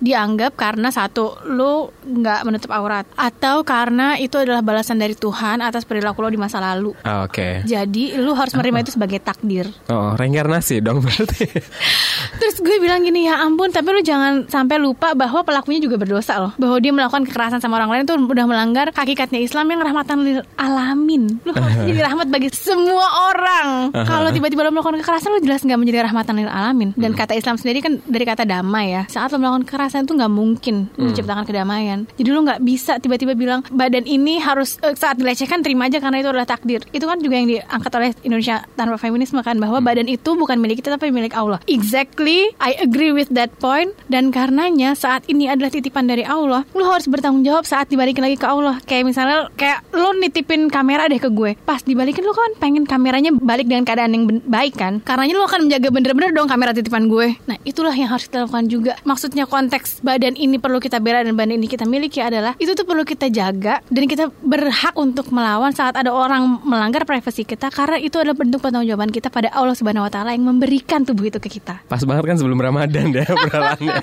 Speaker 4: dianggap karena satu lu nggak menutup aurat atau karena itu adalah balasan dari Tuhan atas perilaku lo di masa lalu.
Speaker 3: Ah, Oke.
Speaker 4: Jadi lu harus menerima itu sebagai takdir.
Speaker 3: Oh, reinkarnasi dong berarti.
Speaker 4: Terus gue bilang gini ya ampun tapi lu jangan sampai lupa bahwa pelakunya juga berdosa loh Bahwa dia melakukan kekerasan sama orang lain itu udah melanggar hakikatnya Islam yang rahmatan lil alamin Lu harus jadi rahmat bagi semua orang Kalau tiba-tiba lu melakukan kekerasan lu jelas nggak menjadi rahmatan lil alamin Dan kata Islam sendiri kan dari kata damai ya Saat lu melakukan kekerasan itu nggak mungkin lu menciptakan kedamaian. Jadi lu nggak bisa tiba-tiba bilang badan ini harus eh, saat dilecehkan terima aja karena itu adalah takdir. Itu kan juga yang diangkat oleh Indonesia tanpa feminisme kan Bahwa badan itu bukan milik kita tapi milik Allah. Exactly, I agree with that point. Dan karenanya saat ini adalah titipan dari Allah Lu harus bertanggung jawab saat dibalikin lagi ke Allah. Kayak misalnya kayak lu nitipin kamera deh ke gue. Pas dibalikin lu kan pengen kameranya balik dengan keadaan yang baik kan? Karenanya lu akan menjaga bener-bener dong kamera titipan gue. Nah itulah yang harus kita lakukan juga Maksudnya konteks badan ini perlu kita bela dan badan ini kita miliki adalah Itu tuh perlu kita jaga Dan kita berhak untuk melawan saat ada orang melanggar privasi kita Karena itu adalah bentuk pertanggungjawaban kita pada Allah Subhanahu Wa Taala yang memberikan tubuh itu ke kita
Speaker 3: Pas banget kan sebelum Ramadan deh obrolannya.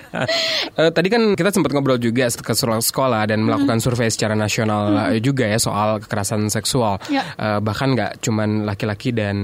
Speaker 3: Eh, tadi kan kita sempat ngobrol juga ke sekolah sekolah dan melakukan survei secara nasional eh, juga ya soal kekerasan seksual.
Speaker 4: Ya.
Speaker 3: Eh, bahkan nggak cuman laki-laki dan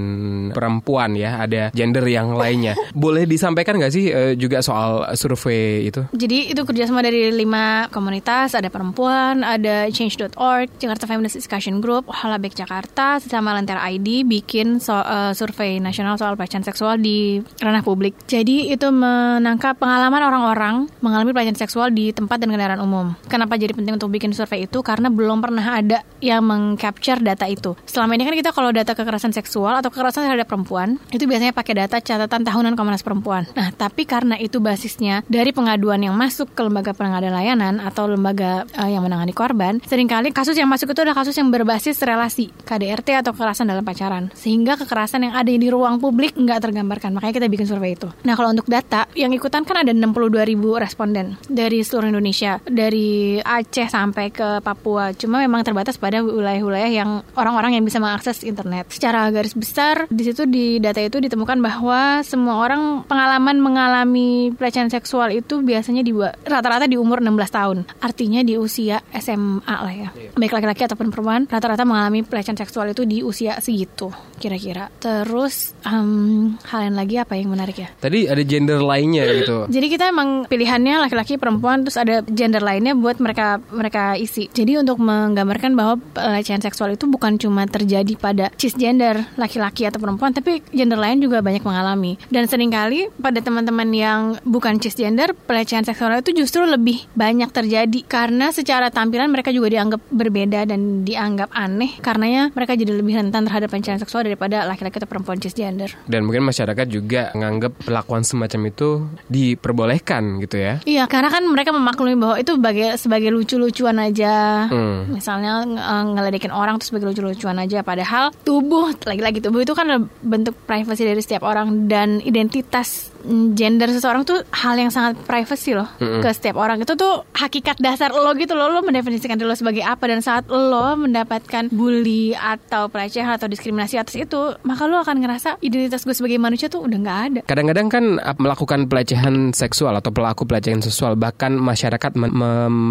Speaker 3: perempuan ya, ada gender yang lainnya. Boleh disampaikan nggak sih eh, juga soal survei itu?
Speaker 4: Jadi itu kerjasama dari lima komunitas, ada perempuan, ada change.org, Jakarta Feminist Discussion Group, Halabek Jakarta, sama Lentera ID bikin so- eh, survei nasional soal pelecehan seksual di ranah publik. Jadi itu menangkap pengalaman orang-orang mengalami pelecehan seksual di tempat dan kendaraan umum. Kenapa jadi penting untuk bikin survei itu? Karena belum pernah ada yang mengcapture data itu. Selama ini kan kita kalau data kekerasan seksual atau kekerasan terhadap perempuan itu biasanya pakai data catatan tahunan Komnas Perempuan. Nah, tapi karena itu basisnya dari pengaduan yang masuk ke lembaga pengadaan layanan atau lembaga eh, yang menangani korban, sering kali kasus yang masuk itu adalah kasus yang berbasis relasi KDRT atau kekerasan dalam pacaran, sehingga kekerasan yang ada di ruang publik nggak tergambarkan. Makanya kita bikin survei itu. Nah, kalau untuk data yang ikutan kan ada 62 ribu responden dari seluruh Indonesia, dari Aceh sampai ke Papua. Cuma memang terbatas pada wilayah-wilayah yang orang-orang yang bisa mengakses internet. Secara garis besar di situ di data itu ditemukan bahwa semua orang pengalaman mengalami pelecehan seksual itu biasanya di rata-rata di umur 16 tahun. Artinya di usia SMA lah ya. Baik laki-laki ataupun perempuan rata-rata mengalami pelecehan seksual itu di usia segitu kira-kira. Terus um, hal yang lagi apa yang menarik ya?
Speaker 3: Tadi ada gender lainnya gitu.
Speaker 4: Jadi kita emang pilihannya laki-laki perempuan terus ada gender lainnya buat mereka mereka isi. Jadi untuk menggambarkan bahwa pelecehan seksual itu bukan cuma terjadi pada cisgender laki-laki atau perempuan tapi gender lain juga banyak mengalami. Dan sering kali pada teman-teman yang bukan cisgender pelecehan seksual itu justru lebih banyak terjadi karena secara tampilan mereka juga dianggap berbeda dan dianggap aneh karenanya mereka jadi lebih rentan terhadap pelecehan seksual daripada laki-laki atau perempuan cisgender.
Speaker 3: Dan mungkin masyarakat juga menganggap perlakuan semacam itu diperbolehkan gitu ya.
Speaker 4: Iya, karena kan mereka memaklumi bahwa itu sebagai sebagai lucu-lucuan aja.
Speaker 3: Hmm.
Speaker 4: Misalnya ng- ngeledekin orang terus sebagai lucu-lucuan aja padahal tubuh lagi-lagi tubuh itu kan bentuk privasi dari setiap orang dan identitas gender seseorang tuh hal yang sangat privacy loh
Speaker 3: Mm-mm.
Speaker 4: ke setiap orang itu tuh hakikat dasar lo gitu loh lo mendefinisikan diri lo sebagai apa dan saat lo mendapatkan bully atau pelecehan atau diskriminasi atas itu maka lo akan ngerasa identitas gue sebagai manusia tuh udah nggak ada
Speaker 3: Kadang-kadang kan uh, melakukan pelecehan seksual atau pelaku pelecehan seksual bahkan masyarakat mem-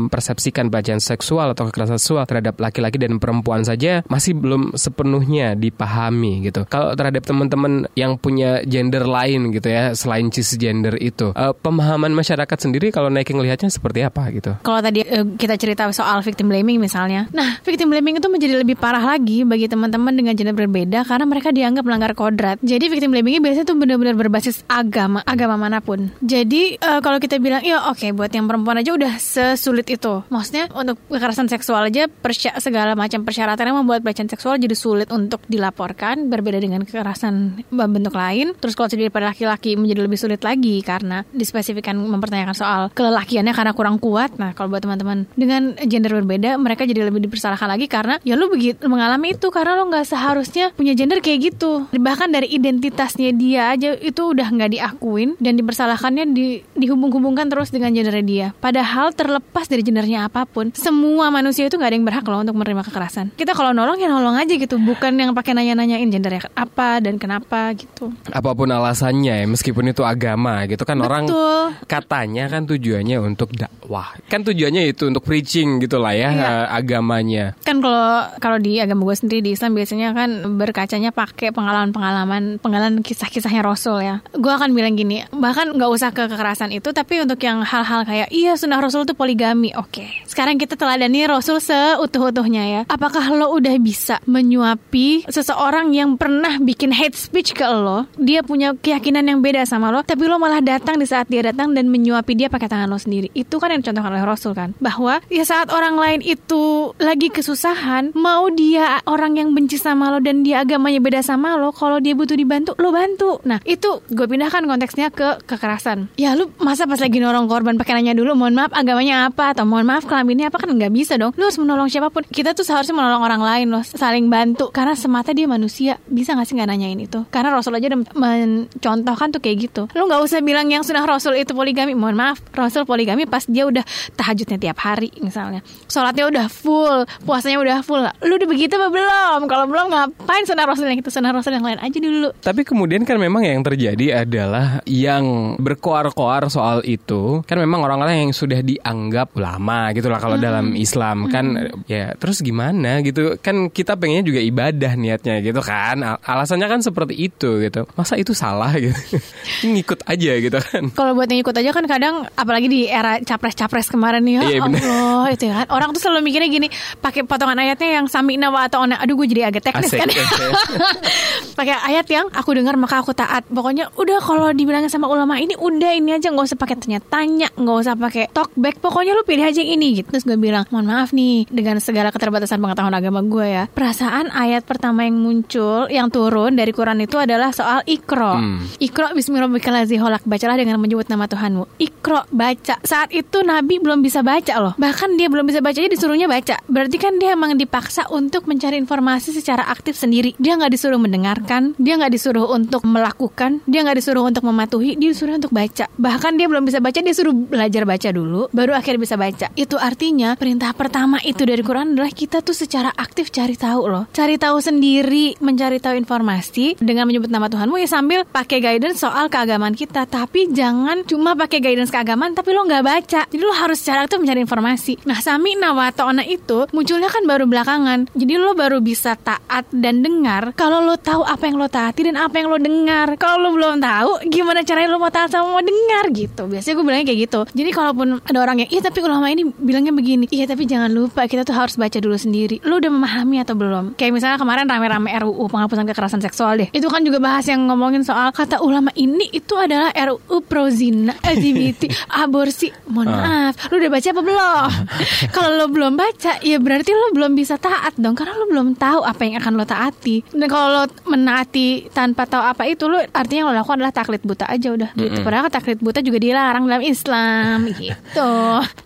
Speaker 3: mempersepsikan pelecehan seksual atau kekerasan seksual terhadap laki-laki dan perempuan saja masih belum sepenuhnya dipahami gitu. Kalau terhadap teman-teman yang punya gender lain gitu ya selain cisgender itu, uh, pemahaman masyarakat sendiri kalau naik ngelihatnya seperti apa gitu?
Speaker 4: Kalau tadi eh, kita cerita soal victim blaming misalnya, nah victim blaming itu menjadi lebih parah lagi bagi teman-teman dengan gender berbeda karena mereka dianggap melanggar kodrat. Jadi victim blaming ini biasanya tuh benar-benar berbasis agama, agama mana pun. Jadi eh, kalau kita bilang, ya oke buat yang perempuan aja udah sesulit itu. Maksudnya untuk kekerasan seksual aja persya- segala macam persyaratan yang membuat pelecehan seksual jadi sulit untuk dilaporkan, berbeda dengan kekerasan bentuk lain. Terus kalau terjadi pada laki-laki menjadi lebih sulit lagi karena dispesifikkan mempertanyakan soal kelelakiannya karena kurang kuat. Nah, kalau buat teman-teman dengan gender berbeda, mereka jadi lebih dipersalahkan lagi karena ya lu begitu mengalami itu karena lu nggak seharusnya punya gender kayak gitu. Bahkan dari identitasnya dia aja itu udah nggak diakuin dan dipersalahkannya di, dihubung-hubungkan terus dengan gendernya dia. Padahal terlepas dari gendernya apa pun, semua manusia itu nggak ada yang berhak loh untuk menerima kekerasan. Kita kalau nolong ya nolong aja gitu, bukan yang pakai nanya-nanyain gendernya apa dan kenapa gitu.
Speaker 3: Apa pun alasannya ya, meskipun itu agama gitu kan orang
Speaker 4: Betul.
Speaker 3: katanya kan tujuannya untuk dakwah. Kan tujuannya itu untuk preaching gitu lah ya
Speaker 4: Iya.
Speaker 3: eh, agamanya.
Speaker 4: kan kalau kalau di agama gue sendiri di Islam biasanya kan berkacanya pakai pengalaman-pengalaman pengalaman kisah-kisahnya Rasul ya. Gue akan bilang gini, bahkan nggak usah ke kekerasan itu, tapi untuk yang hal-hal kayak iya sunnah Rasul itu poligami, oke. Sekarang kita teladani Rasul seutuh-utuhnya ya. Apakah lo udah bisa menyuapi seseorang yang pernah bikin hate speech ke lo? Dia punya keyakinan yang beda sama lo, tapi lo malah datang di saat dia datang dan menyuapi dia pakai tangan lo sendiri. Itu kan yang dicontohkan oleh Rasul kan, bahwa ya saat orang lain itu lagi kesusahan, mau dia orang yang benci sama lo dan dia agamanya beda sama lo, kalau dia butuh dibantu, lo bantu. Nah, itu gue pindahkan konteksnya ke kekerasan. Ya lu masa pas lagi nolong korban pakai nanya dulu, mohon maaf agamanya apa atau mohon maaf kelaminnya apa kan nggak bisa dong. Lu harus menolong siapa pun. Kita tuh seharusnya menolong orang lain loh, saling bantu karena semata dia manusia. Bisa nggak sih nggak nanyain itu? Karena Rasul aja udah mencontohkan tuh kayak gitu. Lu nggak usah bilang yang sunnah Rasul itu poligami. Mohon maaf, Rasul poligami pas dia udah tahajudnya tiap hari misalnya. Sholatnya udah full, puasanya udah full. Lu udah begitu apa belum? Kalau belum ngapain sunnah Rasul yang itu sunnah Rasul yang lain aja dulu.
Speaker 3: Tapi kemudian kan memang yang terjadi adalah yang berkoar-koar soal itu kan memang orang-orang yang sudah dianggap ulama gitu lah kalau dalam Islam kan ya terus gimana gitu kan kita pengennya juga ibadah niatnya gitu kan Al- alasannya kan seperti itu gitu masa itu salah gitu ngikut aja gitu kan.
Speaker 4: Kalau buat yang ikut aja kan kadang apalagi di era capres-capres kemarin nih ya
Speaker 3: Iya.
Speaker 4: Allah itu ya kan. Orang tuh selalu mikirnya gini pakai potongan ayatnya yang sami nawa atau ona. Aduh gue jadi agak teknis
Speaker 3: Asik,
Speaker 4: kan. Pakai ayat yang aku dengar maka aku taat. Pokoknya udah kalau dibilangin sama ulama ini udah ini aja nggak usah pakai tanya-tanya nggak usah pakai talkback pokoknya lu pilih aja yang ini gitu. Terus gue bilang mohon maaf nih dengan segala keterbatasan pengetahuan agama gue ya perasaan ayat pertama yang muncul yang turun dari Quran itu adalah soal ikro
Speaker 3: Hmm.
Speaker 4: ikro Wabikalazi holak bacalah dengan menyebut nama Tuhanmu. Ikro baca. Saat itu Nabi belum bisa baca loh. Bahkan dia belum bisa baca aja disuruhnya baca. Berarti kan dia emang dipaksa untuk mencari informasi secara aktif sendiri. Dia nggak disuruh mendengarkan, dia nggak disuruh untuk melakukan, dia nggak disuruh untuk mematuhi, dia disuruh untuk baca. Bahkan dia belum bisa baca, dia suruh belajar baca dulu, baru akhirnya bisa baca. Itu artinya perintah pertama itu dari Quran adalah kita tuh secara aktif cari tahu loh. Cari tahu sendiri, mencari tahu informasi dengan menyebut nama Tuhanmu ya sambil pakai guidance soal keagamaan kita. Tapi jangan cuma pakai guidance keagamaan tapi lo nggak baca. Jadi lo harus secara aktif mencari informasi. Nah, sami nawa ta'ona itu munculnya kan baru belakangan. Jadi lo baru bisa taat dan dengar kalau lo tahu apa yang lo taati dan apa yang lo dengar. Kalau lo belum tahu, gimana caranya lo mau taat sama mau dengar gitu. Biasanya gue bilangnya kayak gitu. Jadi kalaupun ada orang yang, iya tapi ulama ini bilangnya begini. Iya tapi jangan lupa kita tuh harus baca dulu sendiri. Lo udah memahami atau belum? Kayak misalnya kemarin rame-rame RUU penghapusan kekerasan seksual deh. Itu kan juga bahas yang ngomongin soal kata ulama ini itu adalah RUU pro zina, LGBT, aborsi. Mohon maaf, lo udah baca apa belum? Kalau lo belum baca, ya berarti lo belum bisa taat dong karena lo belum tahu apa yang akan lo taati. Dan kalau lo menaati tanpa tahu apa itu, lo artinya yang lo lakukan adalah taklid buta aja udah gitu. Padahal taklid buta juga dilarang dalam Islam gitu.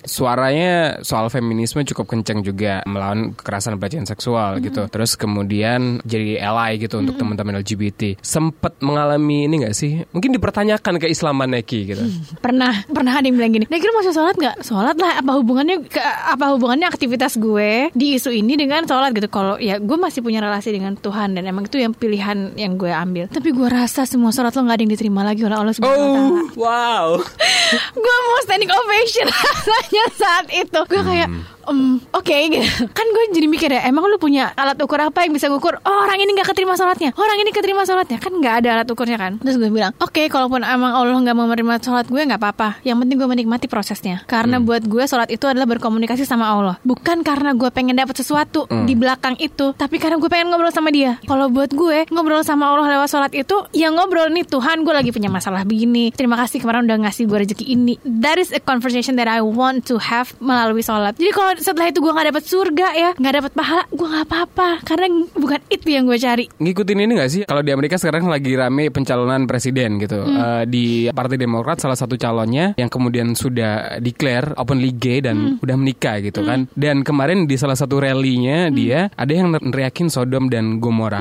Speaker 3: Suaranya soal feminisme cukup kenceng juga melawan kekerasan pelecehan seksual gitu. Terus kemudian jadi ally gitu untuk teman-teman LGBT. Sempet mengalami ini gak sih? Mungkin dipertanyakan keislaman Neki gitu.
Speaker 4: pernah pernah ada yang bilang gini Nekir mau sholat nggak? Sholat lah apa hubungannya ke, apa hubungannya aktivitas gue di isu ini dengan sholat? Gitu. Kalau ya gue masih punya relasi dengan Tuhan dan emang itu yang pilihan yang gue ambil. Tapi gue rasa semua sholat lo nggak ada yang diterima lagi oleh Allah subhanahu wa taala.
Speaker 3: Oh, wow.
Speaker 4: gue mau standing ovation rasanya saat itu. Gue kayak "Em, oke gitu. Kan gue jadi mikir ya emang lu punya alat ukur apa yang bisa ngukur oh, orang ini nggak keterima sholatnya orang ini keterima sholatnya. Kan nggak ada alat ukurnya kan? Terus gue bilang oke kalaupun emang Allah nggak mau menerima sholat gue nggak apa-apa. Yang penting gue menikmati prosesnya. Karena buat gue sholat itu adalah berkomunikasi sama Allah. Bukan karena gue pengen dapat sesuatu di belakang itu tapi karena gue pengen ngobrol sama dia. Kalau buat gue ngobrol sama Allah lewat sholat itu ya ngobrol nih Tuhan gue lagi punya masalah begini. Terima kasih kemarin udah ngasih gue rezeki ini. That is a conversation that I want to have melalui sholat. Jadi kalau setelah itu gue nggak dapat surga ya nggak dapat pahala gue nggak apa-apa karena bukan itu yang gue cari
Speaker 3: Ngikutin ini gak sih? Kalau di Amerika sekarang lagi rame pencalonan presiden gitu. Eh, di Partai Demokrat salah satu calonnya yang kemudian sudah declare openly gay dan udah menikah gitu kan. Dan kemarin di salah satu rallynya dia ada yang neriakin Sodom dan Gomora.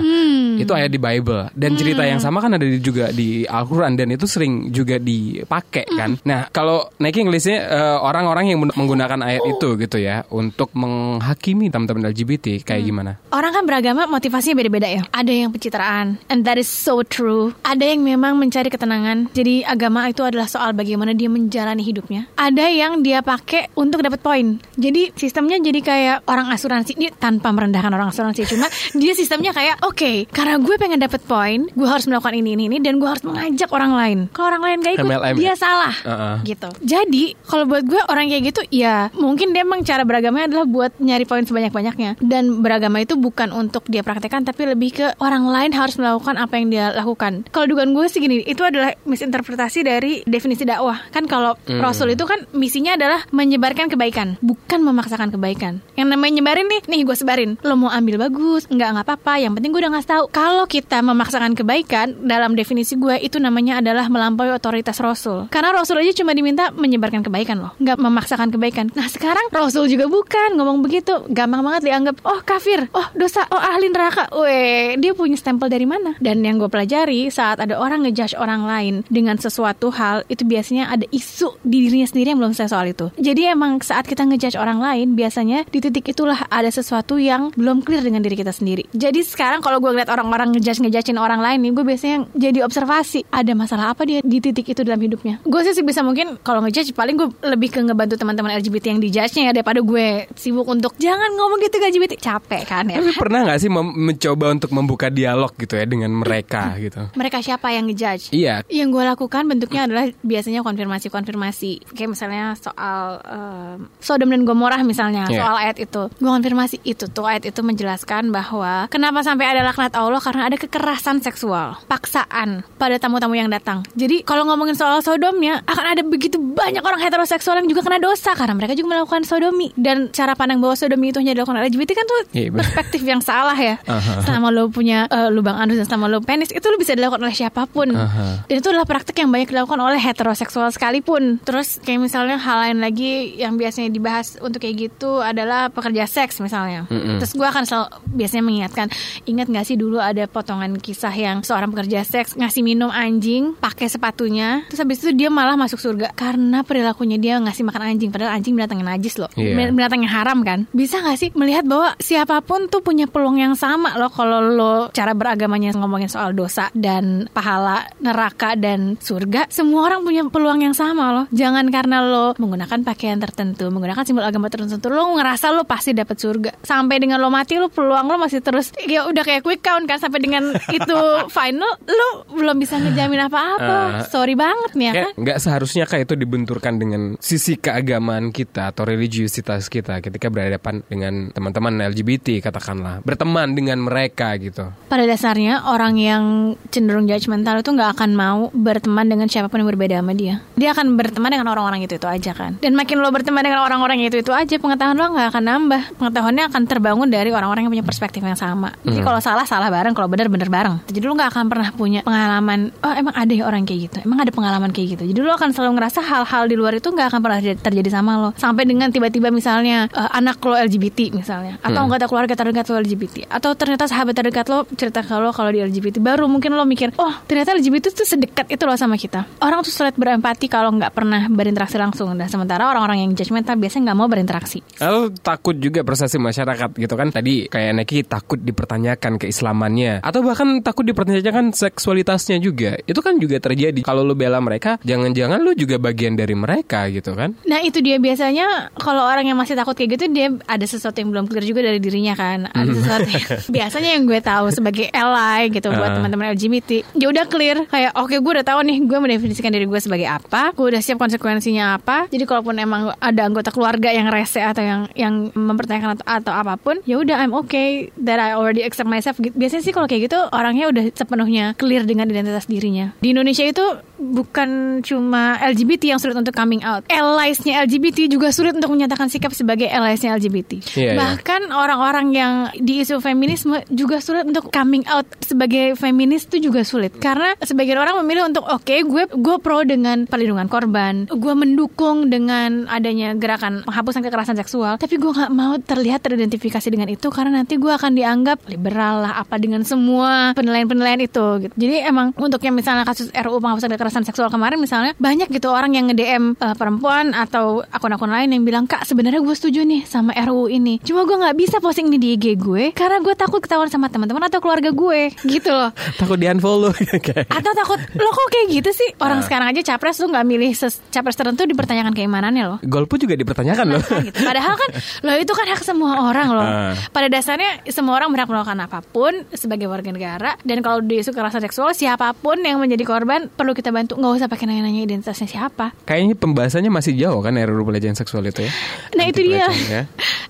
Speaker 3: Itu ayat di Bible. Dan cerita yang sama kan ada juga di Al-Quran dan itu sering juga dipakai kan. Nah kalau Nike ngelisnya eh, orang-orang yang men- menggunakan ayat itu gitu ya untuk menghakimi teman-teman LGBT kayak gimana?
Speaker 4: Orang kan beragama motivasinya beda-beda ya. Ada yang pencitraan, and that is so true. Ada yang memang mencari ketenangan. Jadi agama itu adalah soal bagaimana dia menjalani hidupnya. Ada yang dia pakai untuk dapat poin. Jadi sistemnya jadi kayak orang asuransi ini tanpa merendahkan orang asuransi cuma dia sistemnya kayak oke karena gue pengen dapat poin, gue harus melakukan ini ini ini dan gue harus mengajak orang lain. Kalau orang lain gak ikut,
Speaker 3: MLM
Speaker 4: dia
Speaker 3: ya?
Speaker 4: salah
Speaker 3: Uh-uh.
Speaker 4: gitu. Jadi kalau buat gue orang kayak gitu ya mungkin dia emang cara beragamanya adalah buat nyari poin sebanyak-banyaknya dan beragama itu bukan untuk dia praktekkan tapi lebih ke orang lain harus melakukan apa yang dia lakukan. Kalau dugaan gue sih gini, itu adalah misinterpretasi dari definisi dakwah. Kan kalau Rasul itu kan misinya adalah menyebarkan kebaikan, bukan memaksakan kebaikan. Yang namanya nyebarin nih, nih gue sebarin. Lo mau ambil bagus, nggak nggak apa-apa. Yang penting gue udah ngasih tahu. Kalau kita memaksakan kebaikan dalam definisi gue itu namanya adalah melampaui otoritas Rasul. Karena Rasul aja cuma diminta menyebarkan kebaikan loh, nggak memaksakan kebaikan. Nah sekarang Rasul juga bukan ngomong begitu, gampang banget dianggap oh kafir, oh dosa, oh ahli neraka. Weh, dia punya stempel dari mana? Dan yang gue pelajari saat ada orang ngejudge orang lain dengan sesuatu hal itu biasanya ada isu di dirinya sendiri yang belum selesai soal itu. Jadi emang saat kita ngejudge orang lain biasanya di titik itulah ada sesuatu yang belum clear dengan diri kita sendiri. Jadi sekarang kalau gue ngeliat orang-orang ngejudge ngejudgein orang lain nih, gue biasanya jadi observasi ada masalah apa dia di titik itu dalam hidupnya. Gue sih bisa mungkin kalau ngejudge paling gue lebih ke ngebantu teman-teman LGBT yang dijudge-nya ya daripada gue sibuk untuk jangan ngomong gitu ke LGBT capek kan ya.
Speaker 3: Tapi pernah nggak sih mencoba untuk membuka dialog gitu ya dengan mereka gitu?
Speaker 4: Mereka siapa yang ngejudge?
Speaker 3: Iya.
Speaker 4: Yang gue lakukan bentuknya adalah biasanya konfirmasi-konfirmasi. Kayak misalnya soal em, Sodom dan Gomorrah misalnya,
Speaker 3: Iya.
Speaker 4: soal ayat itu. Gue konfirmasi itu tuh ayat itu menjelaskan bahwa kenapa sampai ada laknat Allah karena ada kekerasan seksual, paksaan pada tamu-tamu yang datang. Jadi kalau ngomongin soal Sodomnya akan ada begitu banyak orang heteroseksual yang juga kena dosa karena mereka juga melakukan sodomi. Dan cara pandang bahwa sodomi itu hanya dilakukan oleh LGBT kan tuh
Speaker 3: Iya, benar.
Speaker 4: perspektif yang salah ya.
Speaker 3: Aha.
Speaker 4: Selama lo punya eh, lubang anus dan selama lo penis itu lo bisa dilakukan oleh siapa
Speaker 3: pun. Ah.
Speaker 4: Dan itu adalah praktek yang banyak dilakukan oleh heteroseksual sekalipun. Terus kayak misalnya hal lain lagi yang biasanya dibahas untuk kayak gitu adalah pekerja seks misalnya. Terus gue akan selalu biasanya mengingatkan, ingat gak sih dulu ada potongan kisah yang seorang pekerja seks ngasih minum anjing pakai sepatunya, terus habis itu dia malah masuk surga karena perilakunya dia ngasih makan anjing, padahal anjing binatang najis loh,
Speaker 3: Iya.
Speaker 4: Binatang yang haram kan. Bisa gak sih melihat bahwa siapa pun tuh punya peluang yang sama loh kalau lo cara beragamanya ngomongin soal dosa dan pahala neraka dan surga, semua orang punya peluang yang sama loh. Jangan karena lo menggunakan pakaian tertentu, menggunakan simbol agama tertentu, lo ngerasa lo pasti dapat surga. Sampai dengan lo mati lo peluang lo masih terus ya udah kayak quick count kan sampai dengan itu final lo belum bisa ngejamin apa-apa.
Speaker 3: Ah.
Speaker 4: Sorry banget nih ya kan.
Speaker 3: nggak seharusnya kayak itu dibenturkan dengan sisi keagamaan kita atau religiusitas kita ketika berhadapan dengan teman-teman LGBT katakanlah berteman dengan mereka gitu.
Speaker 4: Pada dasarnya orang yang cenderung judgmental itu nggak akan mau berteman dengan siapa pun yang berbeda sama dia. Dia akan berteman dengan orang-orang itu itu aja kan. Dan makin lo berteman dengan orang-orang itu itu aja, pengetahuan lo nggak akan nambah. Pengetahuannya akan terbangun dari orang-orang yang punya perspektif yang sama. Jadi kalau salah salah bareng, kalau benar benar bareng. Jadi lo nggak akan pernah punya pengalaman. Oh emang ada ya orang kayak gitu. Emang ada pengalaman kayak gitu. Jadi lo akan selalu ngerasa hal-hal di luar itu nggak akan pernah terjadi sama lo. Sampai dengan tiba-tiba misalnya eh, anak lo LGBT misalnya, atau anggota keluarga terdekat lo LGBT, atau ternyata sahabat terdekat lo cerita ke lo kalau di LGBT, baru mungkin lo mikir, oh ternyata LGBT itu sedekat itu loh sama kita. Orang tuh sulit berempati kalau nggak pernah berinteraksi langsung. Dan sementara orang-orang yang judgmental biasanya nggak mau berinteraksi.
Speaker 3: Lalu takut juga persepsi masyarakat gitu kan. Tadi kayak Neki takut dipertanyakan keislamannya. Atau bahkan takut dipertanyakan seksualitasnya juga. Itu kan juga terjadi. Kalau lu bela mereka Jangan-jangan lu juga bagian dari mereka gitu kan.
Speaker 4: Nah itu dia. Biasanya kalau orang yang masih takut kayak gitu dia ada sesuatu yang belum clear juga dari dirinya kan. Ada sesuatu yang, biasanya yang gue tahu sebagai ally gitu buat
Speaker 3: Ah.
Speaker 4: teman-teman LGBT. Ya udah clear kayak oke gue udah tahu nih gue mendefinisikan diri gue sebagai apa. Gue udah siap konsekuensinya apa. Jadi kalaupun emang ada anggota keluarga yang rese atau yang yang mempertanyakan atau, atau apa pun, ya udah I'm okay that I already accept myself. Gitu. Biasanya sih kalau kayak gitu orangnya udah sepenuhnya clear dengan identitas dirinya. Di Indonesia itu bukan cuma LGBT yang sulit untuk coming out. Allies-nya LGBT juga sulit untuk menyatakan sikap sebagai allies-nya LGBT.
Speaker 3: Iya, iya.
Speaker 4: Bahkan orang-orang yang di isu feminisme juga sulit untuk coming out sebagai feminis itu juga sulit. Karena sebagian orang memilih untuk oke gue gue pro dengan perlindungan korban, gue mendukung dengan adanya gerakan penghapusan kekerasan seksual, tapi gue nggak mau terlihat teridentifikasi dengan itu karena nanti gue akan dianggap liberal lah apa dengan semua penilaian-penilaian itu gitu. Jadi emang untuk yang misalnya kasus RUU penghapusan kekerasan seksual kemarin misalnya banyak gitu orang yang nge-DM eh, perempuan atau akun-akun lain yang bilang kak sebenarnya gue setuju nih sama RUU ini. Cuma gue nggak bisa posting ini di IG gue karena gue takut ketahuan sama teman-teman atau keluarga gue gitu loh.
Speaker 3: Takut di unfollow kayak
Speaker 4: Atau takut lo kok kayak gitu sih orang sekarang aja capres tuh nggak milih capres tertentu dipertanyakan keimanannya loh.
Speaker 3: Golput juga dipertanyakan loh
Speaker 4: Nah, gitu. Padahal kan lo itu kan hak semua orang loh.
Speaker 3: Ah.
Speaker 4: Pada dasarnya semua orang berhak melakukan apa pun sebagai warga negara dan kalau di kekerasan seksual siapa pun yang menjadi korban perlu kita bantu nggak usah pakai nanya-nanya identitasnya siapa.
Speaker 3: Kayaknya pembahasannya masih jauh kan RUU pelecehan seksual itu ya
Speaker 4: Nah itu dia
Speaker 3: ya.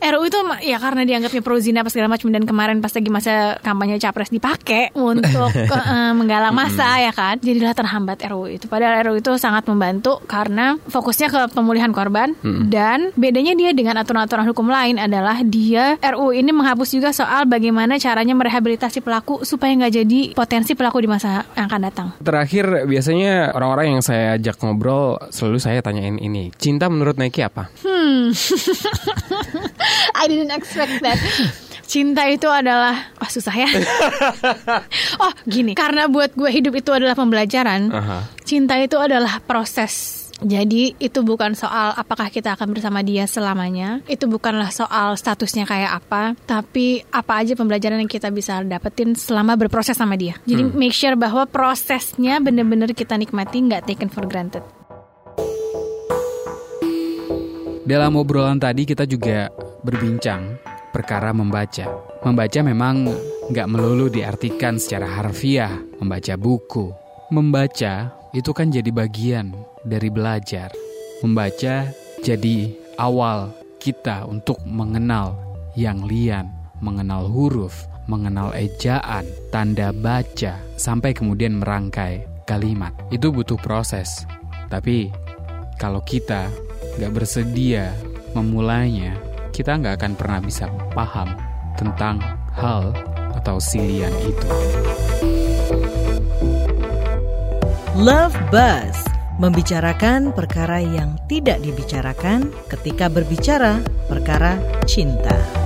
Speaker 4: RUU itu ya karena dianggapnya pro zina apa segala macam dan kemarin pas lagi masa kampanye capres dipakai untuk eh, menggalang masa ya kan jadilah terhambat RUU itu padahal RUU itu sangat membantu karena fokusnya ke pemulihan korban dan bedanya dia dengan aturan-aturan hukum lain adalah dia RUU ini menghapus juga soal bagaimana caranya merehabilitasi pelaku supaya nggak jadi potensi pelaku di masa yang akan datang.
Speaker 3: Terakhir biasanya orang-orang yang saya ajak ngobrol Selalu saya tanyain ini Cinta menurut Nike apa?
Speaker 4: Hmm. I didn't expect that. Cinta itu adalah oh susah ya. oh gini, karena buat gue hidup itu adalah pembelajaran.
Speaker 3: Aha.
Speaker 4: Cinta itu adalah proses. Jadi itu bukan soal apakah kita akan bersama dia selamanya. Itu bukanlah soal statusnya kayak apa, tapi apa aja pembelajaran yang kita bisa dapetin selama berproses sama dia. Jadi make sure bahwa prosesnya bener-bener kita nikmati, nggak taken for granted.
Speaker 1: Dalam obrolan tadi kita juga berbincang perkara membaca. Membaca memang nggak melulu diartikan secara harfiah, membaca buku. Membaca itu kan jadi bagian dari belajar. Membaca jadi awal kita untuk mengenal yang lian, mengenal huruf, mengenal ejaan, tanda baca, sampai kemudian merangkai kalimat. Itu butuh proses. Tapi kalau kita nggak bersedia memulainya, kita nggak akan pernah bisa paham tentang hal atau silian itu.
Speaker 2: Love Buzz membicarakan perkara yang tidak dibicarakan ketika berbicara perkara cinta.